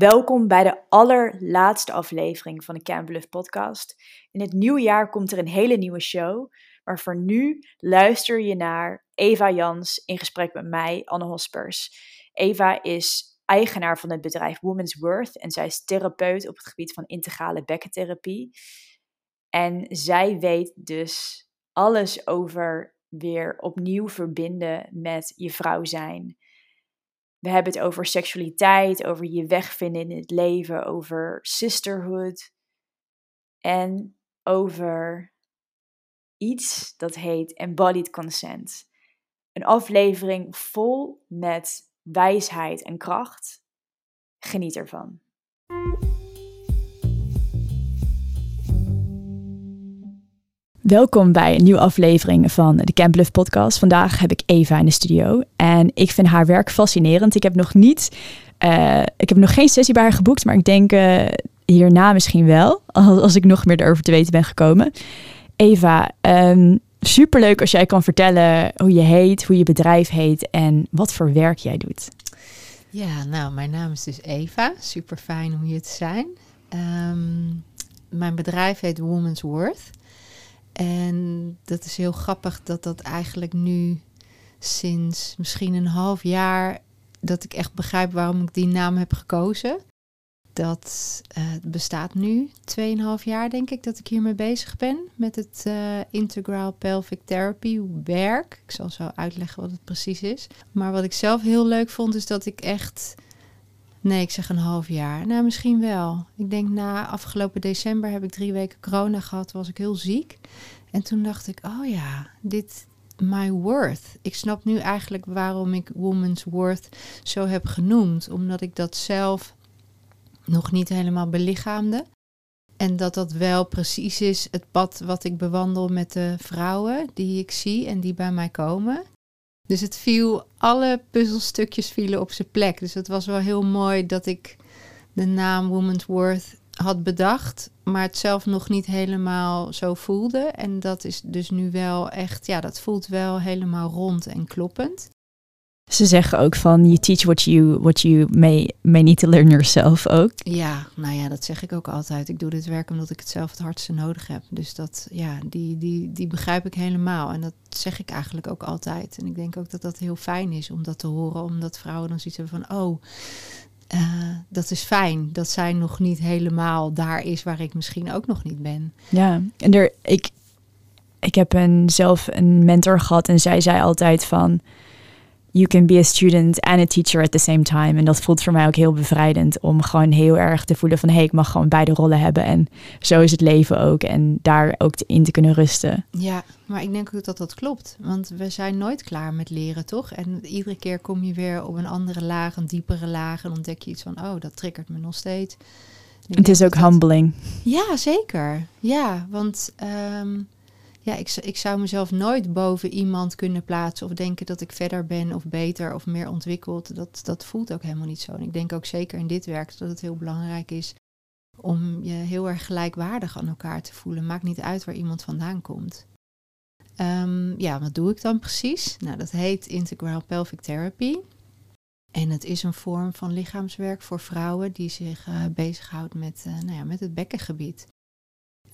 Welkom bij de allerlaatste aflevering van de Camp Bluff podcast. In het nieuwe jaar komt er een hele nieuwe show, maar voor nu luister je naar Eva Jans in gesprek met mij, Anne Hospers. Eva is eigenaar van het bedrijf Women's Worth en zij is therapeut op het gebied van integrale bekkentherapie. En zij weet dus alles over weer opnieuw verbinden met je vrouw zijn we hebben het over seksualiteit, over je weg vinden in het leven, over sisterhood en over iets dat heet embodied consent. Een aflevering vol met wijsheid en kracht. Geniet ervan. Welkom bij een nieuwe aflevering van de Camp podcast. Vandaag heb ik Eva in de studio en ik vind haar werk fascinerend. Ik heb nog niet, uh, ik heb nog geen sessie bij haar geboekt, maar ik denk uh, hierna misschien wel, als ik nog meer erover te weten ben gekomen. Eva, um, superleuk als jij kan vertellen hoe je heet, hoe je bedrijf heet en wat voor werk jij doet. Ja, nou, mijn naam is dus Eva. Super fijn om hier te zijn. Um, mijn bedrijf heet Woman's Worth. En dat is heel grappig dat dat eigenlijk nu sinds misschien een half jaar dat ik echt begrijp waarom ik die naam heb gekozen. Dat uh, bestaat nu 2,5 jaar, denk ik, dat ik hiermee bezig ben met het uh, Integral Pelvic Therapy werk. Ik zal zo uitleggen wat het precies is. Maar wat ik zelf heel leuk vond, is dat ik echt. Nee, ik zeg een half jaar. Nou, misschien wel. Ik denk na afgelopen december heb ik drie weken corona gehad, was ik heel ziek. En toen dacht ik, oh ja, dit, my worth. Ik snap nu eigenlijk waarom ik woman's worth zo heb genoemd. Omdat ik dat zelf nog niet helemaal belichaamde. En dat dat wel precies is het pad wat ik bewandel met de vrouwen die ik zie en die bij mij komen. Dus het viel, alle puzzelstukjes vielen op zijn plek. Dus het was wel heel mooi dat ik de naam Woman's Worth had bedacht, maar het zelf nog niet helemaal zo voelde. En dat is dus nu wel echt, ja, dat voelt wel helemaal rond en kloppend. Ze zeggen ook van you teach what you, what you may, may need to learn yourself ook. Ja, nou ja, dat zeg ik ook altijd. Ik doe dit werk omdat ik het zelf het hardste nodig heb. Dus dat, ja, die, die, die begrijp ik helemaal. En dat zeg ik eigenlijk ook altijd. En ik denk ook dat dat heel fijn is om dat te horen. Omdat vrouwen dan zoiets hebben van, oh, uh, dat is fijn dat zij nog niet helemaal daar is waar ik misschien ook nog niet ben. Ja, en er, ik, ik heb een, zelf een mentor gehad en zij zei altijd van you can be a student and a teacher at the same time. En dat voelt voor mij ook heel bevrijdend om gewoon heel erg te voelen van hé, hey, ik mag gewoon beide rollen hebben. En zo is het leven ook. En daar ook in te kunnen rusten. Ja, maar ik denk ook dat dat klopt. Want we zijn nooit klaar met leren, toch? En iedere keer kom je weer op een andere laag, een diepere laag. En ontdek je iets van, oh, dat triggert me nog steeds. Het is ook humbling. Ja, zeker. Ja, want... Um, ja, ik, ik zou mezelf nooit boven iemand kunnen plaatsen of denken dat ik verder ben of beter of meer ontwikkeld. Dat, dat voelt ook helemaal niet zo. En ik denk ook zeker in dit werk dat het heel belangrijk is om je heel erg gelijkwaardig aan elkaar te voelen. Maakt niet uit waar iemand vandaan komt. Um, ja, wat doe ik dan precies? Nou, dat heet Integral Pelvic Therapy. En het is een vorm van lichaamswerk voor vrouwen die zich uh, bezighoudt met, uh, nou ja, met het bekkengebied.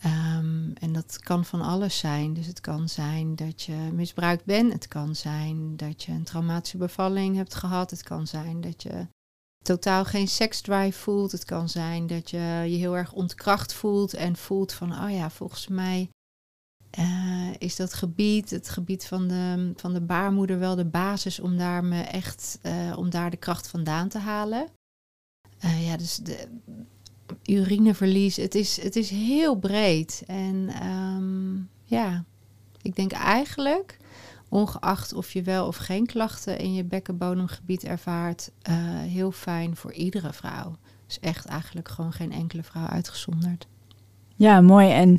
Um, en dat kan van alles zijn. Dus het kan zijn dat je misbruikt bent. Het kan zijn dat je een traumatische bevalling hebt gehad. Het kan zijn dat je totaal geen seksdrive voelt. Het kan zijn dat je je heel erg ontkracht voelt en voelt van, oh ja, volgens mij uh, is dat gebied, het gebied van de, van de baarmoeder, wel de basis om daar me echt, uh, om daar de kracht vandaan te halen. Uh, ja, dus de, urineverlies. Het is, het is heel breed. En um, ja, ik denk eigenlijk, ongeacht of je wel of geen klachten in je bekkenbodemgebied ervaart, uh, heel fijn voor iedere vrouw. Dus echt eigenlijk gewoon geen enkele vrouw uitgezonderd. Ja, mooi. En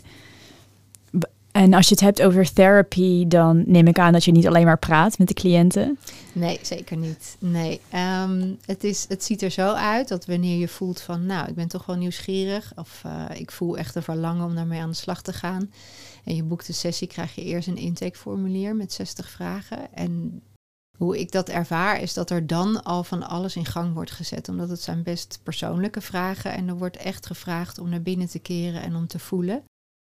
en als je het hebt over therapy, dan neem ik aan dat je niet alleen maar praat met de cliënten. Nee, zeker niet. Nee, um, het, is, het ziet er zo uit dat wanneer je voelt van, nou, ik ben toch wel nieuwsgierig, of uh, ik voel echt een verlangen om daarmee aan de slag te gaan. En je boekt een sessie, krijg je eerst een intakeformulier met 60 vragen. En hoe ik dat ervaar is dat er dan al van alles in gang wordt gezet. Omdat het zijn best persoonlijke vragen. En er wordt echt gevraagd om naar binnen te keren en om te voelen.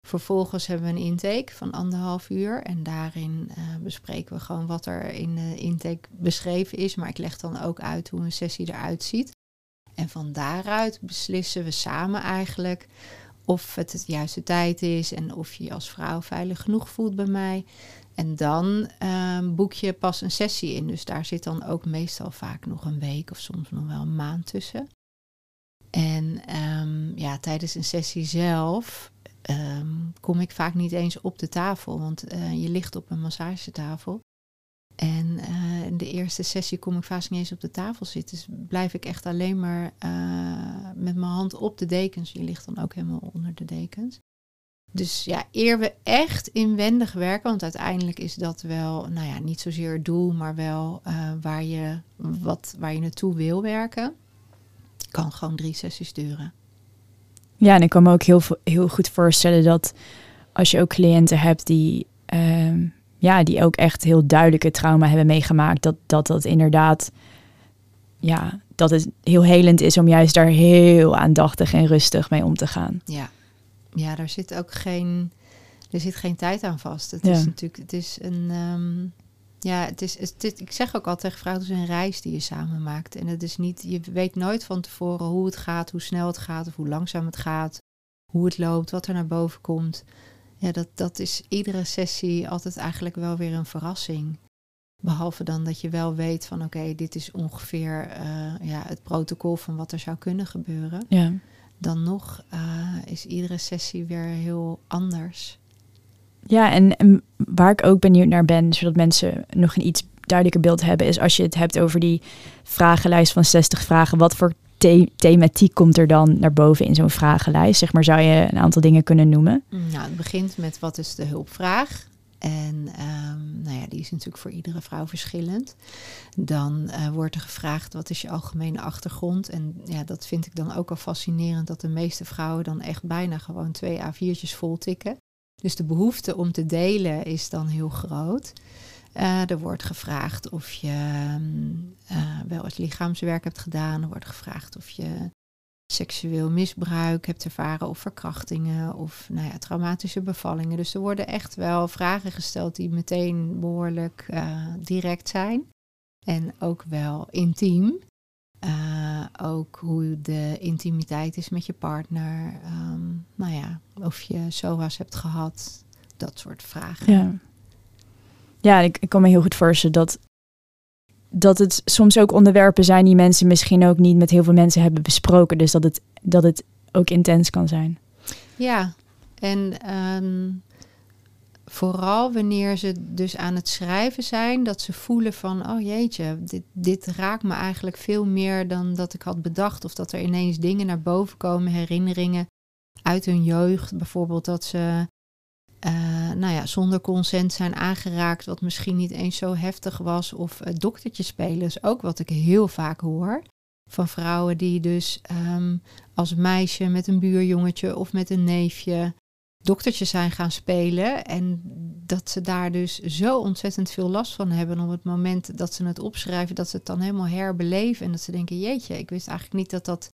Vervolgens hebben we een intake van anderhalf uur. En daarin uh, bespreken we gewoon wat er in de intake beschreven is. Maar ik leg dan ook uit hoe een sessie eruit ziet. En van daaruit beslissen we samen eigenlijk of het het juiste tijd is en of je je als vrouw veilig genoeg voelt bij mij. En dan um, boek je pas een sessie in. Dus daar zit dan ook meestal vaak nog een week of soms nog wel een maand tussen. En um, ja, tijdens een sessie zelf um, kom ik vaak niet eens op de tafel, want uh, je ligt op een massagetafel. En uh, in de eerste sessie kom ik vaak niet eens op de tafel zitten. Dus blijf ik echt alleen maar uh, met mijn hand op de dekens. Je ligt dan ook helemaal onder de dekens. Dus ja, eer we echt inwendig werken, want uiteindelijk is dat wel, nou ja, niet zozeer het doel, maar wel waar, je, wat, waar je naartoe wil werken, kan gewoon drie sessies duren. Ja, en ik kan me ook heel, heel goed voorstellen dat als je ook cliënten hebt die, uh, ja, die ook echt heel duidelijke trauma hebben meegemaakt, dat dat, dat inderdaad, ja, dat het heel helend is om juist daar heel aandachtig en rustig mee om te gaan. Ja, ja, daar zit ook geen, er zit geen tijd aan vast. Het is natuurlijk, het is een, um, ja, het is, het, is, ik zeg ook altijd het is een reis die je samen maakt. En het is niet, je weet nooit van tevoren hoe het gaat, hoe snel het gaat of hoe langzaam het gaat, hoe het loopt, wat er naar boven komt. Ja, dat, dat is iedere sessie altijd eigenlijk wel weer een verrassing. Behalve dan dat je wel weet van oké, dit is ongeveer uh, ja, het protocol van wat er zou kunnen gebeuren. Ja dan nog uh, is iedere sessie weer heel anders. Ja, en, waar ik ook benieuwd naar ben, zodat mensen nog een iets duidelijker beeld hebben, is als je het hebt over die vragenlijst van 60 vragen, wat voor the thematiek komt er dan naar boven in zo'n vragenlijst? Zeg maar, zou je een aantal dingen kunnen noemen? Nou, het begint met wat is de hulpvraag? En um, nou ja, die is natuurlijk voor iedere vrouw verschillend. Dan uh, wordt er gevraagd wat is je algemene achtergrond. En ja, dat vind ik dan ook al fascinerend dat de meeste vrouwen dan echt bijna gewoon twee A4'tjes vol tikken. Dus de behoefte om te delen is dan heel groot. Uh, er wordt gevraagd of je uh, wel het lichaamswerk hebt gedaan. Er wordt gevraagd of je seksueel misbruik hebt ervaren of verkrachtingen of nou ja, traumatische bevallingen. Dus er worden echt wel vragen gesteld die meteen behoorlijk uh, direct zijn en ook wel intiem. Uh, ook hoe de intimiteit is met je partner. Um, nou ja, of je SOA's hebt gehad. Dat soort vragen. Ja, ja ik, ik kan me heel goed voorstellen dat dat het soms ook onderwerpen zijn die mensen misschien ook niet met heel veel mensen hebben besproken. Dus dat het, dat het ook intens kan zijn. Ja, en um, vooral wanneer ze dus aan het schrijven zijn, dat ze voelen van, oh jeetje, dit, dit raakt me eigenlijk veel meer dan dat ik had bedacht. Of dat er ineens dingen naar boven komen, herinneringen uit hun jeugd. Bijvoorbeeld dat ze uh, nou ja, zonder consent zijn aangeraakt, wat misschien niet eens zo heftig was. Of uh, spelen is ook wat ik heel vaak hoor. Van vrouwen die dus um, als meisje met een buurjongetje of met een neefje doktertje zijn gaan spelen. En dat ze daar dus zo ontzettend veel last van hebben op het moment dat ze het opschrijven, dat ze het dan helemaal herbeleven. En dat ze denken, jeetje, ik wist eigenlijk niet dat dat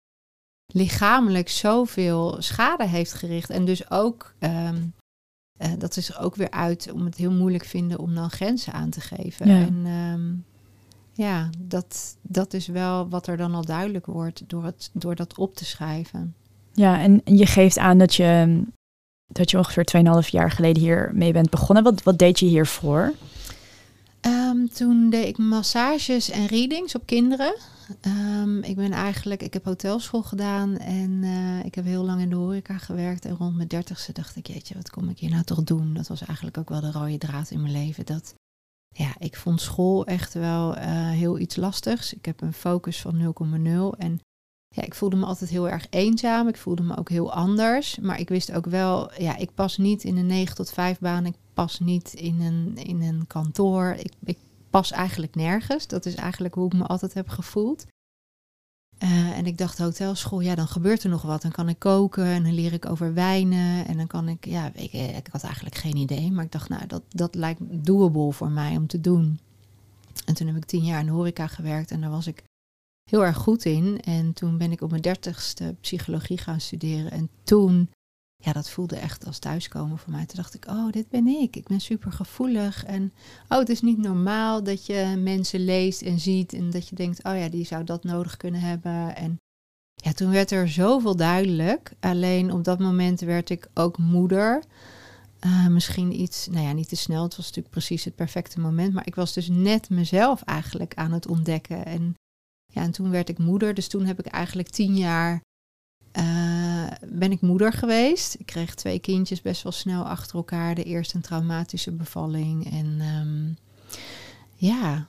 lichamelijk zoveel schade heeft gericht. En dus ook um, uh, dat is er ook weer uit om het heel moeilijk vinden om dan grenzen aan te geven. Ja. En um, ja, dat, dat is wel wat er dan al duidelijk wordt door, het, door dat op te schrijven. Ja, en je geeft aan dat je, dat je ongeveer 2,5 jaar geleden hiermee bent begonnen. Wat, wat deed je hiervoor? Um, toen deed ik massages en readings op kinderen. Um, ik ben eigenlijk, ik heb hotelschool gedaan en uh, ik heb heel lang in de horeca gewerkt. En rond mijn dertigste dacht ik, jeetje, wat kom ik hier nou toch doen? Dat was eigenlijk ook wel de rode draad in mijn leven. Dat, ja, ik vond school echt wel uh, heel iets lastigs. Ik heb een focus van 0,0 en ja, ik voelde me altijd heel erg eenzaam. Ik voelde me ook heel anders. Maar ik wist ook wel, ja, ik pas niet in een 9 tot 5 baan. Ik pas niet in een, in een kantoor. Ik, ik pas eigenlijk nergens. Dat is eigenlijk hoe ik me altijd heb gevoeld. Uh, en ik dacht, hotelschool, ja, dan gebeurt er nog wat. Dan kan ik koken en dan leer ik over wijnen. En dan kan ik, ja, ik, ik had eigenlijk geen idee. Maar ik dacht, nou, dat, dat lijkt doable voor mij om te doen. En toen heb ik tien jaar in de horeca gewerkt en daar was ik heel erg goed in. En toen ben ik op mijn dertigste psychologie gaan studeren. En toen, ja, dat voelde echt als thuiskomen voor mij. Toen dacht ik, oh, dit ben ik. Ik ben super gevoelig. En oh, het is niet normaal dat je mensen leest en ziet. En dat je denkt, oh ja, die zou dat nodig kunnen hebben. En ja, toen werd er zoveel duidelijk. Alleen op dat moment werd ik ook moeder. Uh, misschien iets, nou ja, niet te snel. Het was natuurlijk precies het perfecte moment. Maar ik was dus net mezelf eigenlijk aan het ontdekken. En ja, en toen werd ik moeder. Dus toen heb ik eigenlijk tien jaar uh, ben ik moeder geweest. Ik kreeg twee kindjes best wel snel achter elkaar. De eerste een traumatische bevalling. En um, ja,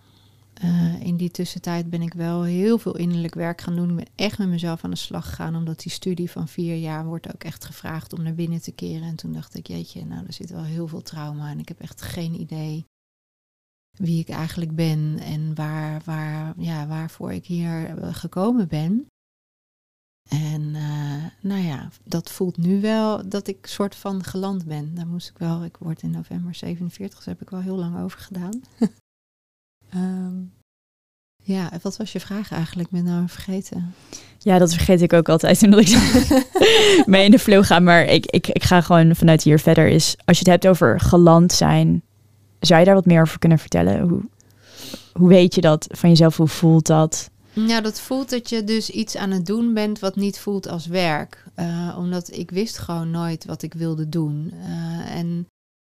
uh, in die tussentijd ben ik wel heel veel innerlijk werk gaan doen. Ik ben echt met mezelf aan de slag gegaan. Omdat die studie van vier jaar wordt ook echt gevraagd om naar binnen te keren. En toen dacht ik, jeetje, nou er zit wel heel veel trauma. En ik heb echt geen idee wie ik eigenlijk ben en waar, waar, ja, waarvoor ik hier eh, gekomen ben. En uh, nou ja, dat voelt nu wel dat ik soort van geland ben. Daar moest ik wel, ik word in november 47, dus heb ik wel heel lang over gedaan. um, ja, wat was je vraag eigenlijk? Ik ben nou vergeten. Ja, dat vergeet ik ook altijd omdat ik mee in de flow ga. Maar ik, ik, ik ga gewoon vanuit hier verder. Is als je het hebt over geland zijn, zou je daar wat meer over kunnen vertellen? Hoe, hoe weet je dat van jezelf? Hoe voelt dat? Ja, dat voelt dat je dus iets aan het doen bent wat niet voelt als werk. Uh, omdat ik wist gewoon nooit wat ik wilde doen. Uh, en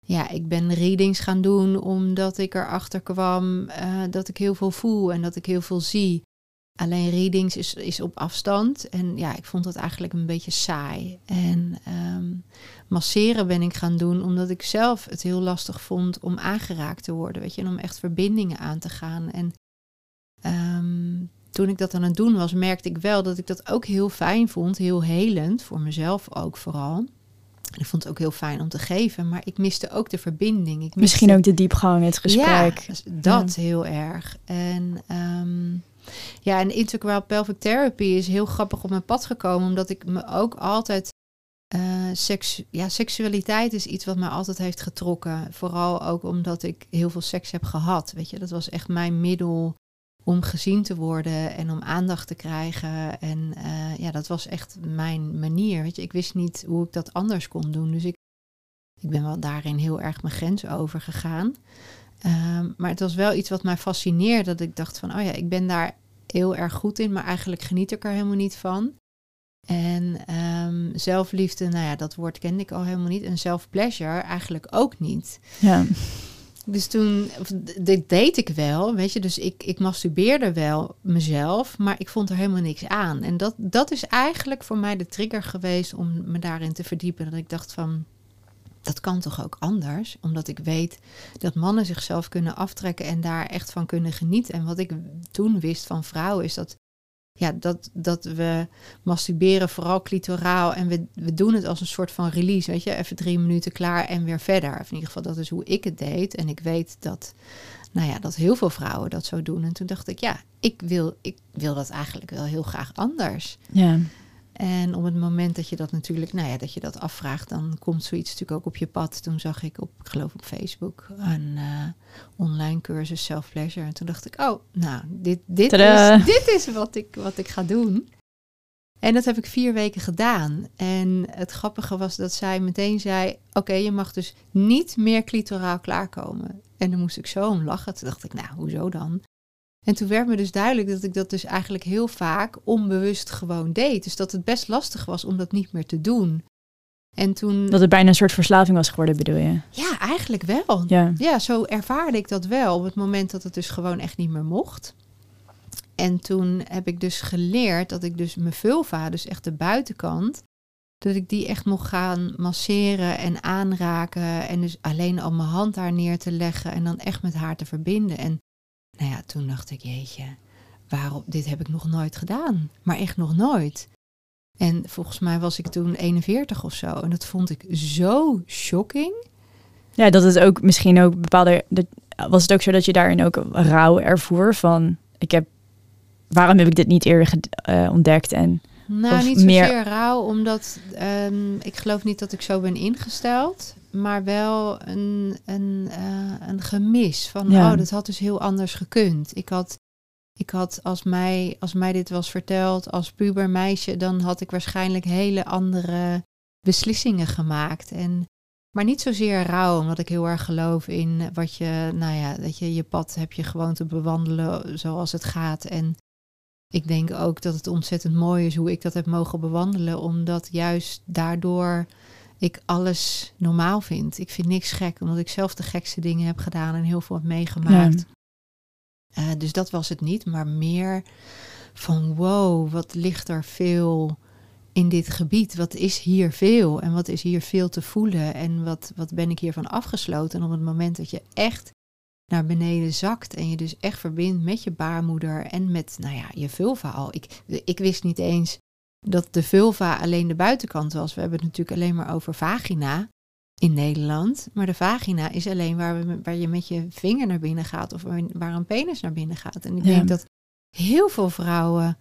ja, ik ben readings gaan doen omdat ik erachter kwam uh, dat ik heel veel voel en dat ik heel veel zie. Alleen readings is, is op afstand. En ja, ik vond dat eigenlijk een beetje saai. En um, masseren ben ik gaan doen omdat ik zelf het heel lastig vond om aangeraakt te worden. Weet je, en om echt verbindingen aan te gaan. En um, toen ik dat aan het doen was, merkte ik wel dat ik dat ook heel fijn vond. Heel helend, voor mezelf ook vooral. Ik vond het ook heel fijn om te geven, maar ik miste ook de verbinding. Ik Misschien ook de diepgang, het gesprek. Ja, dat heel erg. En um, ja, en integral pelvic therapy is heel grappig op mijn pad gekomen, omdat ik me ook altijd uh, seks, ja, seksualiteit is iets wat mij altijd heeft getrokken. Vooral ook omdat ik heel veel seks heb gehad. Weet je, dat was echt mijn middel om gezien te worden en om aandacht te krijgen. En uh, ja, dat was echt mijn manier. Weet je, ik wist niet hoe ik dat anders kon doen. Dus ik, ik ben wel daarin heel erg mijn grens over gegaan. Um, maar het was wel iets wat mij fascineerde. Dat ik dacht van, oh ja, ik ben daar heel erg goed in, maar eigenlijk geniet ik er helemaal niet van. En um, zelfliefde, nou ja, dat woord kende ik al helemaal niet. En self-pleasure eigenlijk ook niet. Ja. Dus toen, dit deed ik wel, weet je. Dus ik, ik masturbeerde wel mezelf, maar ik vond er helemaal niks aan. En dat, dat is eigenlijk voor mij de trigger geweest om me daarin te verdiepen. Dat ik dacht van, dat kan toch ook anders? Omdat ik weet dat mannen zichzelf kunnen aftrekken en daar echt van kunnen genieten. En wat ik toen wist van vrouwen is dat, ja, dat, dat we masturberen vooral clitoraal en we, we doen het als een soort van release. Weet je, even drie minuten klaar en weer verder. Of in ieder geval, dat is hoe ik het deed. En ik weet dat, nou ja, dat heel veel vrouwen dat zo doen. En toen dacht ik, ja, ik wil, ik wil dat eigenlijk wel heel graag anders. Ja. En op het moment dat je dat natuurlijk, nou ja, dat je dat afvraagt, dan komt zoiets natuurlijk ook op je pad. Toen zag ik op, ik geloof op Facebook, een uh, online cursus Self Pleasure. En toen dacht ik, oh, nou, dit, dit, is, dit is wat ik, wat ik ga doen. En dat heb ik vier weken gedaan. En het grappige was dat zij meteen zei: Oké, je mag dus niet meer clitoraal klaarkomen. En dan moest ik zo om lachen. Toen dacht ik: Nou, hoezo dan? En toen werd me dus duidelijk dat ik dat dus eigenlijk heel vaak onbewust gewoon deed. Dus dat het best lastig was om dat niet meer te doen. En toen... Dat het bijna een soort verslaving was geworden, bedoel je? Ja, eigenlijk wel. Ja. ja, zo ervaarde ik dat wel. Op het moment dat het dus gewoon echt niet meer mocht. En toen heb ik dus geleerd dat ik dus mijn vulva, dus echt de buitenkant, dat ik die echt mocht gaan masseren en aanraken. En dus alleen al mijn hand daar neer te leggen en dan echt met haar te verbinden. En nou ja, toen dacht ik, jeetje, waarom, dit heb ik nog nooit gedaan. Maar echt nog nooit. En volgens mij was ik toen 41 of zo. En dat vond ik zo shocking. Ja, dat het ook misschien ook bepaalde. Dat, was het ook zo dat je daarin ook rouw ervoer van. Ik heb. Waarom heb ik dit niet eerder uh, ontdekt? En, nou, niet zozeer meer... rouw, omdat um, ik geloof niet dat ik zo ben ingesteld. Maar wel een, een, uh, een gemis van, Ja. oh, dat had dus heel anders gekund. Ik had, ik had als, mij, als mij dit was verteld als pubermeisje, dan had ik waarschijnlijk hele andere beslissingen gemaakt. En, maar niet zozeer rouw, omdat ik heel erg geloof in wat je, nou ja, dat je je pad heb je gewoon te bewandelen zoals het gaat. En ik denk ook dat het ontzettend mooi is hoe ik dat heb mogen bewandelen, omdat juist daardoor ik alles normaal vind. Ik vind niks gek, omdat ik zelf de gekste dingen heb gedaan en heel veel heb meegemaakt. Uh, dus dat was het niet, maar meer van wow, wat ligt er veel in dit gebied? Wat is hier veel en wat is hier veel te voelen en wat, wat ben ik hiervan afgesloten? En op het moment dat je echt naar beneden zakt en je dus echt verbindt met je baarmoeder en met, nou ja, je vulva al. Ik, ik wist niet eens dat de vulva alleen de buitenkant was. We hebben het natuurlijk alleen maar over vagina in Nederland. Maar de vagina is alleen waar, we, waar je met je vinger naar binnen gaat of waar een penis naar binnen gaat. En ik Ja. denk dat heel veel vrouwen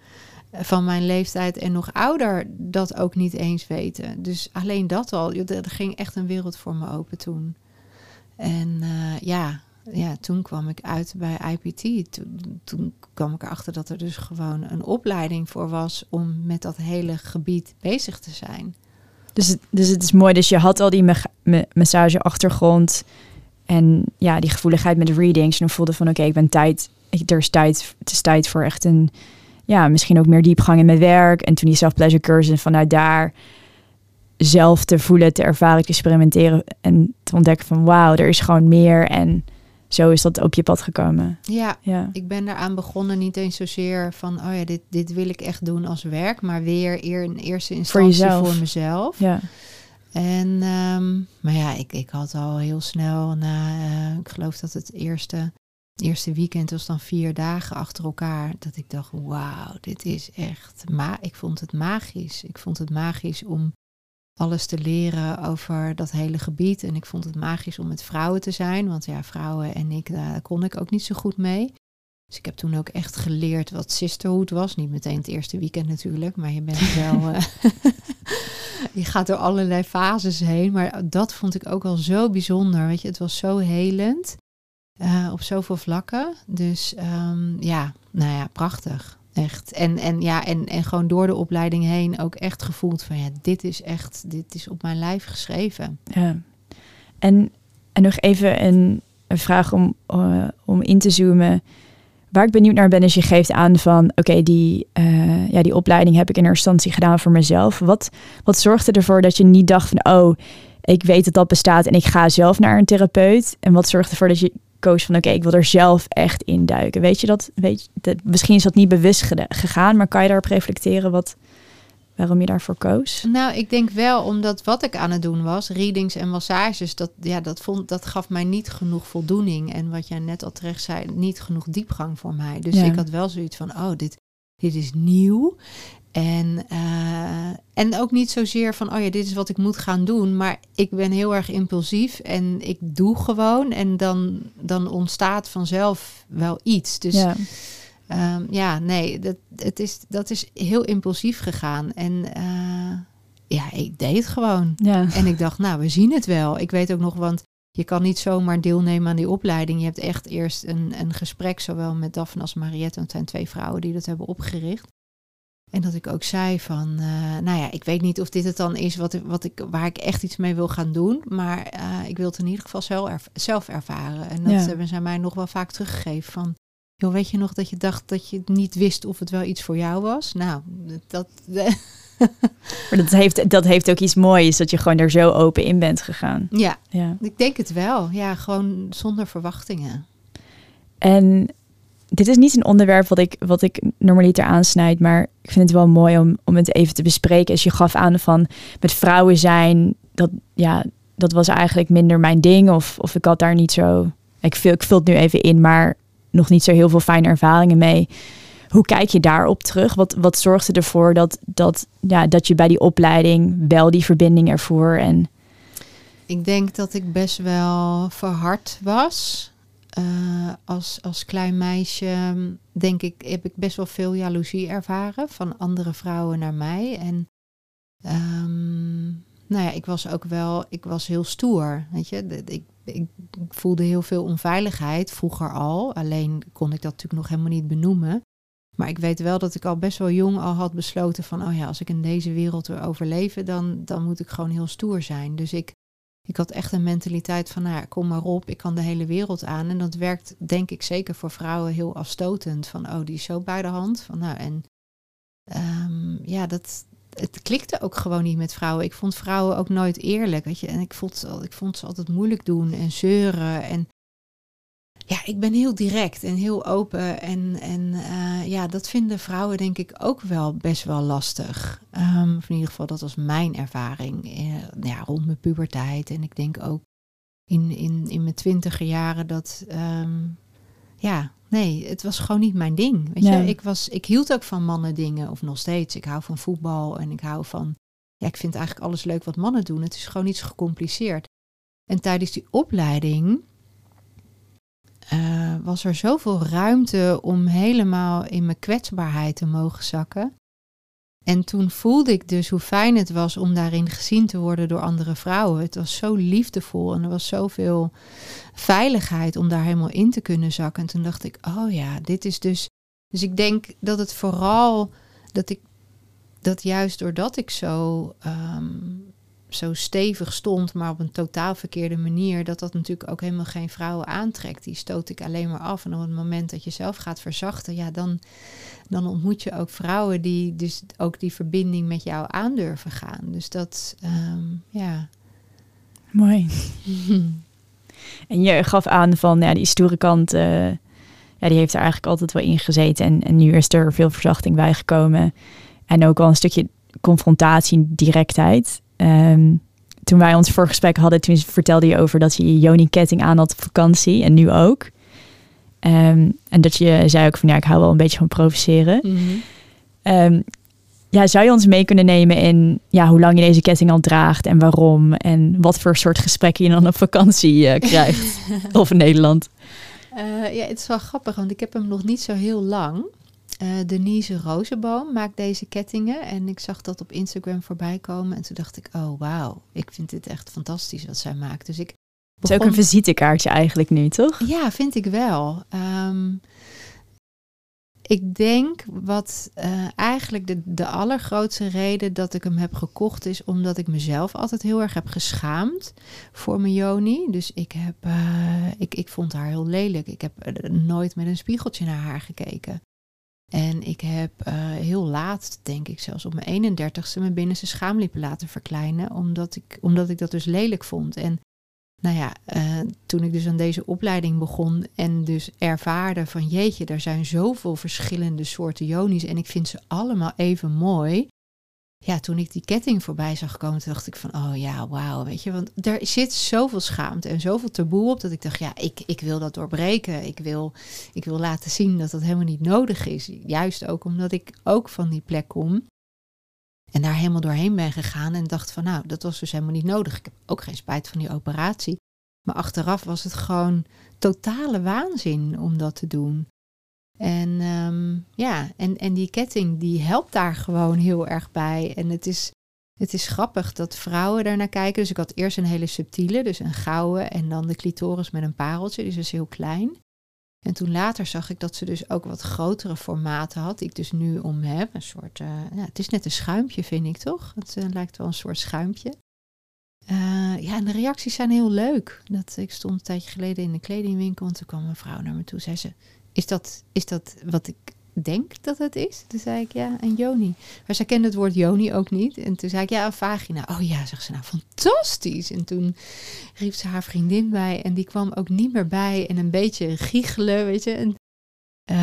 van mijn leeftijd en nog ouder dat ook niet eens weten. Dus alleen dat al, er ging echt een wereld voor me open toen. En eh, ja, ja, toen kwam ik uit bij IPT. Toen, kwam ik erachter dat er dus gewoon een opleiding voor was om met dat hele gebied bezig te zijn. Dus, het- dus het is mooi. Dus je had al die me- massage-achtergrond en ja, die gevoeligheid met de readings. En dan voelde van oké, ik ben tijd. Er is tijd. Het is tijd voor echt een ja, misschien ook meer diepgang in mijn werk. En toen die self-pleasure cursus vanuit daar zelf te voelen, te ervaren, te experimenteren en te ontdekken van wauw, er is gewoon meer. En zo is dat op je pad gekomen. Ja, Ja. ik ben daaraan begonnen niet eens zozeer van, oh ja, dit, dit wil ik echt doen als werk, maar weer eer in eerste instantie jezelf. voor mezelf. Ja. En, ehm, maar ja, ik, ik had al heel snel na, eh, ik geloof dat het eerste, eerste weekend was dan vier dagen achter elkaar, dat ik dacht, wauw, dit is echt, ma ik vond het magisch. Ik vond het magisch om alles te leren over dat hele gebied. En ik vond het magisch om met vrouwen te zijn, want ja, vrouwen en ik, daar kon ik ook niet zo goed mee. Dus ik heb toen ook echt geleerd wat sisterhood was. Niet meteen het eerste weekend natuurlijk, maar je bent wel. eh, je gaat door allerlei fases heen. Maar dat vond ik ook wel zo bijzonder. Weet je, het was zo helend. eh, op zoveel vlakken. Dus ehm, ja, nou ja, prachtig. Echt. En, en ja, en, en gewoon door de opleiding heen ook echt gevoeld van ja, dit is echt, dit is op mijn lijf geschreven. Ja. En, en nog even een, een vraag om, eh, om in te zoomen. Waar ik benieuwd naar ben, is je geeft aan van... oké, die, eh, ja, die opleiding heb ik in eerste instantie gedaan voor mezelf. Wat, wat zorgde ervoor dat je niet dacht van... oh, ik weet dat dat bestaat en ik ga zelf naar een therapeut? En wat zorgde ervoor dat je koos van... oké, ik wil er zelf echt in duiken? Weet je dat? Weet je, dat misschien is dat niet bewust gegaan... maar kan je daarop reflecteren wat, waarom je daarvoor koos? Nou, ik denk wel, omdat wat ik aan het doen was, readings en massages, dat, ja, dat, vond, dat gaf mij niet genoeg voldoening. En wat jij net al terecht zei, niet genoeg diepgang voor mij. Dus Ja. ik had wel zoiets van, oh, dit, dit is nieuw. En, eh, en ook niet zozeer van, oh ja, dit is wat ik moet gaan doen. Maar ik ben heel erg impulsief en ik doe gewoon. En dan, dan ontstaat vanzelf wel iets. Dus ja. Ehm, ja, nee, dat, het is, dat is heel impulsief gegaan. En eh, ja, ik deed het gewoon. ja. En ik dacht, nou, we zien het wel. Ik weet ook nog, want je kan niet zomaar deelnemen aan die opleiding. Je hebt echt eerst een, een gesprek, zowel met Daphne als Mariette. Want het zijn twee vrouwen die dat hebben opgericht. En dat ik ook zei van, eh, nou ja, ik weet niet of dit het dan is wat, wat ik, waar ik echt iets mee wil gaan doen. Maar eh, ik wil het in ieder geval zelf, erv- zelf ervaren. En dat Ja. hebben zij mij nog wel vaak teruggegeven van... Joh, weet je nog dat je dacht dat je niet wist of het wel iets voor jou was? Nou, dat... Maar dat heeft, dat heeft ook iets moois, dat je gewoon er zo open in bent gegaan. ja, Ja. ik denk het wel. Ja, gewoon zonder verwachtingen. En dit is niet een onderwerp wat ik, wat ik normaliter aansnijd, maar ik vind het wel mooi om, om het even te bespreken. Als je gaf aan van met vrouwen zijn, dat, ja, dat was eigenlijk minder mijn ding. Of, of ik had daar niet zo, ik vul, ik vul het nu even in, maar nog niet zo heel veel fijne ervaringen mee. Hoe kijk je daarop terug? Wat, wat zorgde ervoor dat, dat, ja, dat je bij die opleiding wel die verbinding ervoor? En Ik denk dat ik best wel verhard was. Eh, als, als klein meisje, denk ik, heb ik best wel veel jaloezie ervaren van andere vrouwen naar mij. En ehm, nou ja, ik was ook wel, ik was heel stoer. Weet je, ik, ik, ik, voelde heel veel onveiligheid vroeger al. Alleen kon ik dat natuurlijk nog helemaal niet benoemen. Maar ik weet wel dat ik al best wel jong al had besloten van, oh ja, als ik in deze wereld wil overleven, dan, dan moet ik gewoon heel stoer zijn. Dus ik, ik had echt een mentaliteit van, nou kom maar op, ik kan de hele wereld aan. En dat werkt denk ik zeker voor vrouwen heel afstotend. Van, oh, die is zo bij de hand. Van, nou, en um, ja, dat, het klikte ook gewoon niet met vrouwen. Ik vond vrouwen ook nooit eerlijk, weet je. En ik vond, ik vond ze altijd moeilijk doen en zeuren. En ja, ik ben heel direct en heel open. En, en uh, ja, dat vinden vrouwen denk ik ook wel best wel lastig. Um, of in ieder geval, dat was mijn ervaring uh, ja, rond mijn puberteit. En ik denk ook in, in, in mijn twintiger jaren dat... Um, ja, nee, het was gewoon niet mijn ding. Weet je, ik, was, ik hield ook van mannen dingen, of nog steeds. Ik hou van voetbal en ik hou van. Ja, ik vind eigenlijk alles leuk wat mannen doen. Het is gewoon niet zo gecompliceerd. En tijdens die opleiding uh, was er zoveel ruimte om helemaal in mijn kwetsbaarheid te mogen zakken. En toen voelde ik dus hoe fijn het was om daarin gezien te worden door andere vrouwen. Het was zo liefdevol en er was zoveel veiligheid om daar helemaal in te kunnen zakken. En toen dacht ik, oh ja, dit is dus. Dus ik denk dat het vooral dat ik dat juist doordat ik zo um, zo stevig stond, maar op een totaal verkeerde manier, dat dat natuurlijk ook helemaal geen vrouwen aantrekt. Die stoot ik alleen maar af. En op het moment dat je zelf gaat verzachten, ja, dan, dan ontmoet je ook vrouwen die dus ook die verbinding met jou aandurven gaan. Dus dat, um, ja. Mooi. en je gaf aan van ja, die stoere kant, uh, ja, die heeft er eigenlijk altijd wel in gezeten. En, en nu is er veel verzachting bij gekomen. En ook al een stukje confrontatie, directheid. Um, toen wij ons voorgesprek hadden, toen vertelde je over dat je je Joni-ketting aan had op vakantie en nu ook. Um, en dat je zei ook van ja, ik hou wel een beetje van provoceren. Mm -hmm. ja, zou je ons mee kunnen nemen in ja, hoe lang je deze ketting al draagt en waarom? En wat voor soort gesprekken je dan op vakantie uh, krijgt? of in Nederland? Uh, ja, het is wel grappig, want ik heb hem nog niet zo heel lang. Uh, Denise Rozenboom maakt deze kettingen. En ik zag dat op Instagram voorbij komen. En toen dacht ik, oh wauw, ik vind dit echt fantastisch wat zij maakt. Dus ik Het is ook een visitekaartje eigenlijk nu, toch? Ja, vind ik wel. Um, ik denk wat uh, eigenlijk de, de allergrootste reden dat ik hem heb gekocht is omdat ik mezelf altijd heel erg heb geschaamd voor mijn Joni. Dus ik, heb, uh, ik, ik vond haar heel lelijk. Ik heb nooit met een spiegeltje naar haar gekeken. En ik heb uh, heel laat, denk ik zelfs op mijn 31ste, mijn binnenste schaamlippen laten verkleinen. Omdat ik, omdat ik dat dus lelijk vond. En nou ja, uh, toen ik dus aan deze opleiding begon en dus ervaarde van jeetje, er zijn zoveel verschillende soorten jonies en ik vind ze allemaal even mooi ja, toen ik die ketting voorbij zag komen, dacht ik van, oh ja, wauw, weet je. Want er zit zoveel schaamte en zoveel taboe op, dat ik dacht, ja, ik, ik wil dat doorbreken. Ik wil, ik wil laten zien dat dat helemaal niet nodig is. Juist ook omdat ik ook van die plek kom. En daar helemaal doorheen ben gegaan en dacht van, nou, dat was dus helemaal niet nodig. Ik heb ook geen spijt van die operatie. Maar achteraf was het gewoon totale waanzin om dat te doen. En um, ja, en, en die ketting die helpt daar gewoon heel erg bij. En het is, het is grappig dat vrouwen daarnaar kijken. Dus ik had eerst een hele subtiele, dus een gouden. En dan de clitoris met een pareltje, dus is heel klein. En toen later zag ik dat ze dus ook wat grotere formaten had, ik dus nu om heb. Een soort, ja, het is net een schuimpje, vind ik toch? Het uh, lijkt wel een soort schuimpje. Uh, ja, en de reacties zijn heel leuk. Dat, ik stond een tijdje geleden in de kledingwinkel en toen kwam een vrouw naar me toe. Zei ze, is dat, is dat wat ik denk dat het is? Toen zei ik, ja, een joni. Maar zij kende het woord joni ook niet. En toen zei ik, ja, een vagina. Oh ja, zegt ze, nou, fantastisch. En toen riep ze haar vriendin bij en die kwam ook niet meer bij. En een beetje giechelen, weet je. En, uh,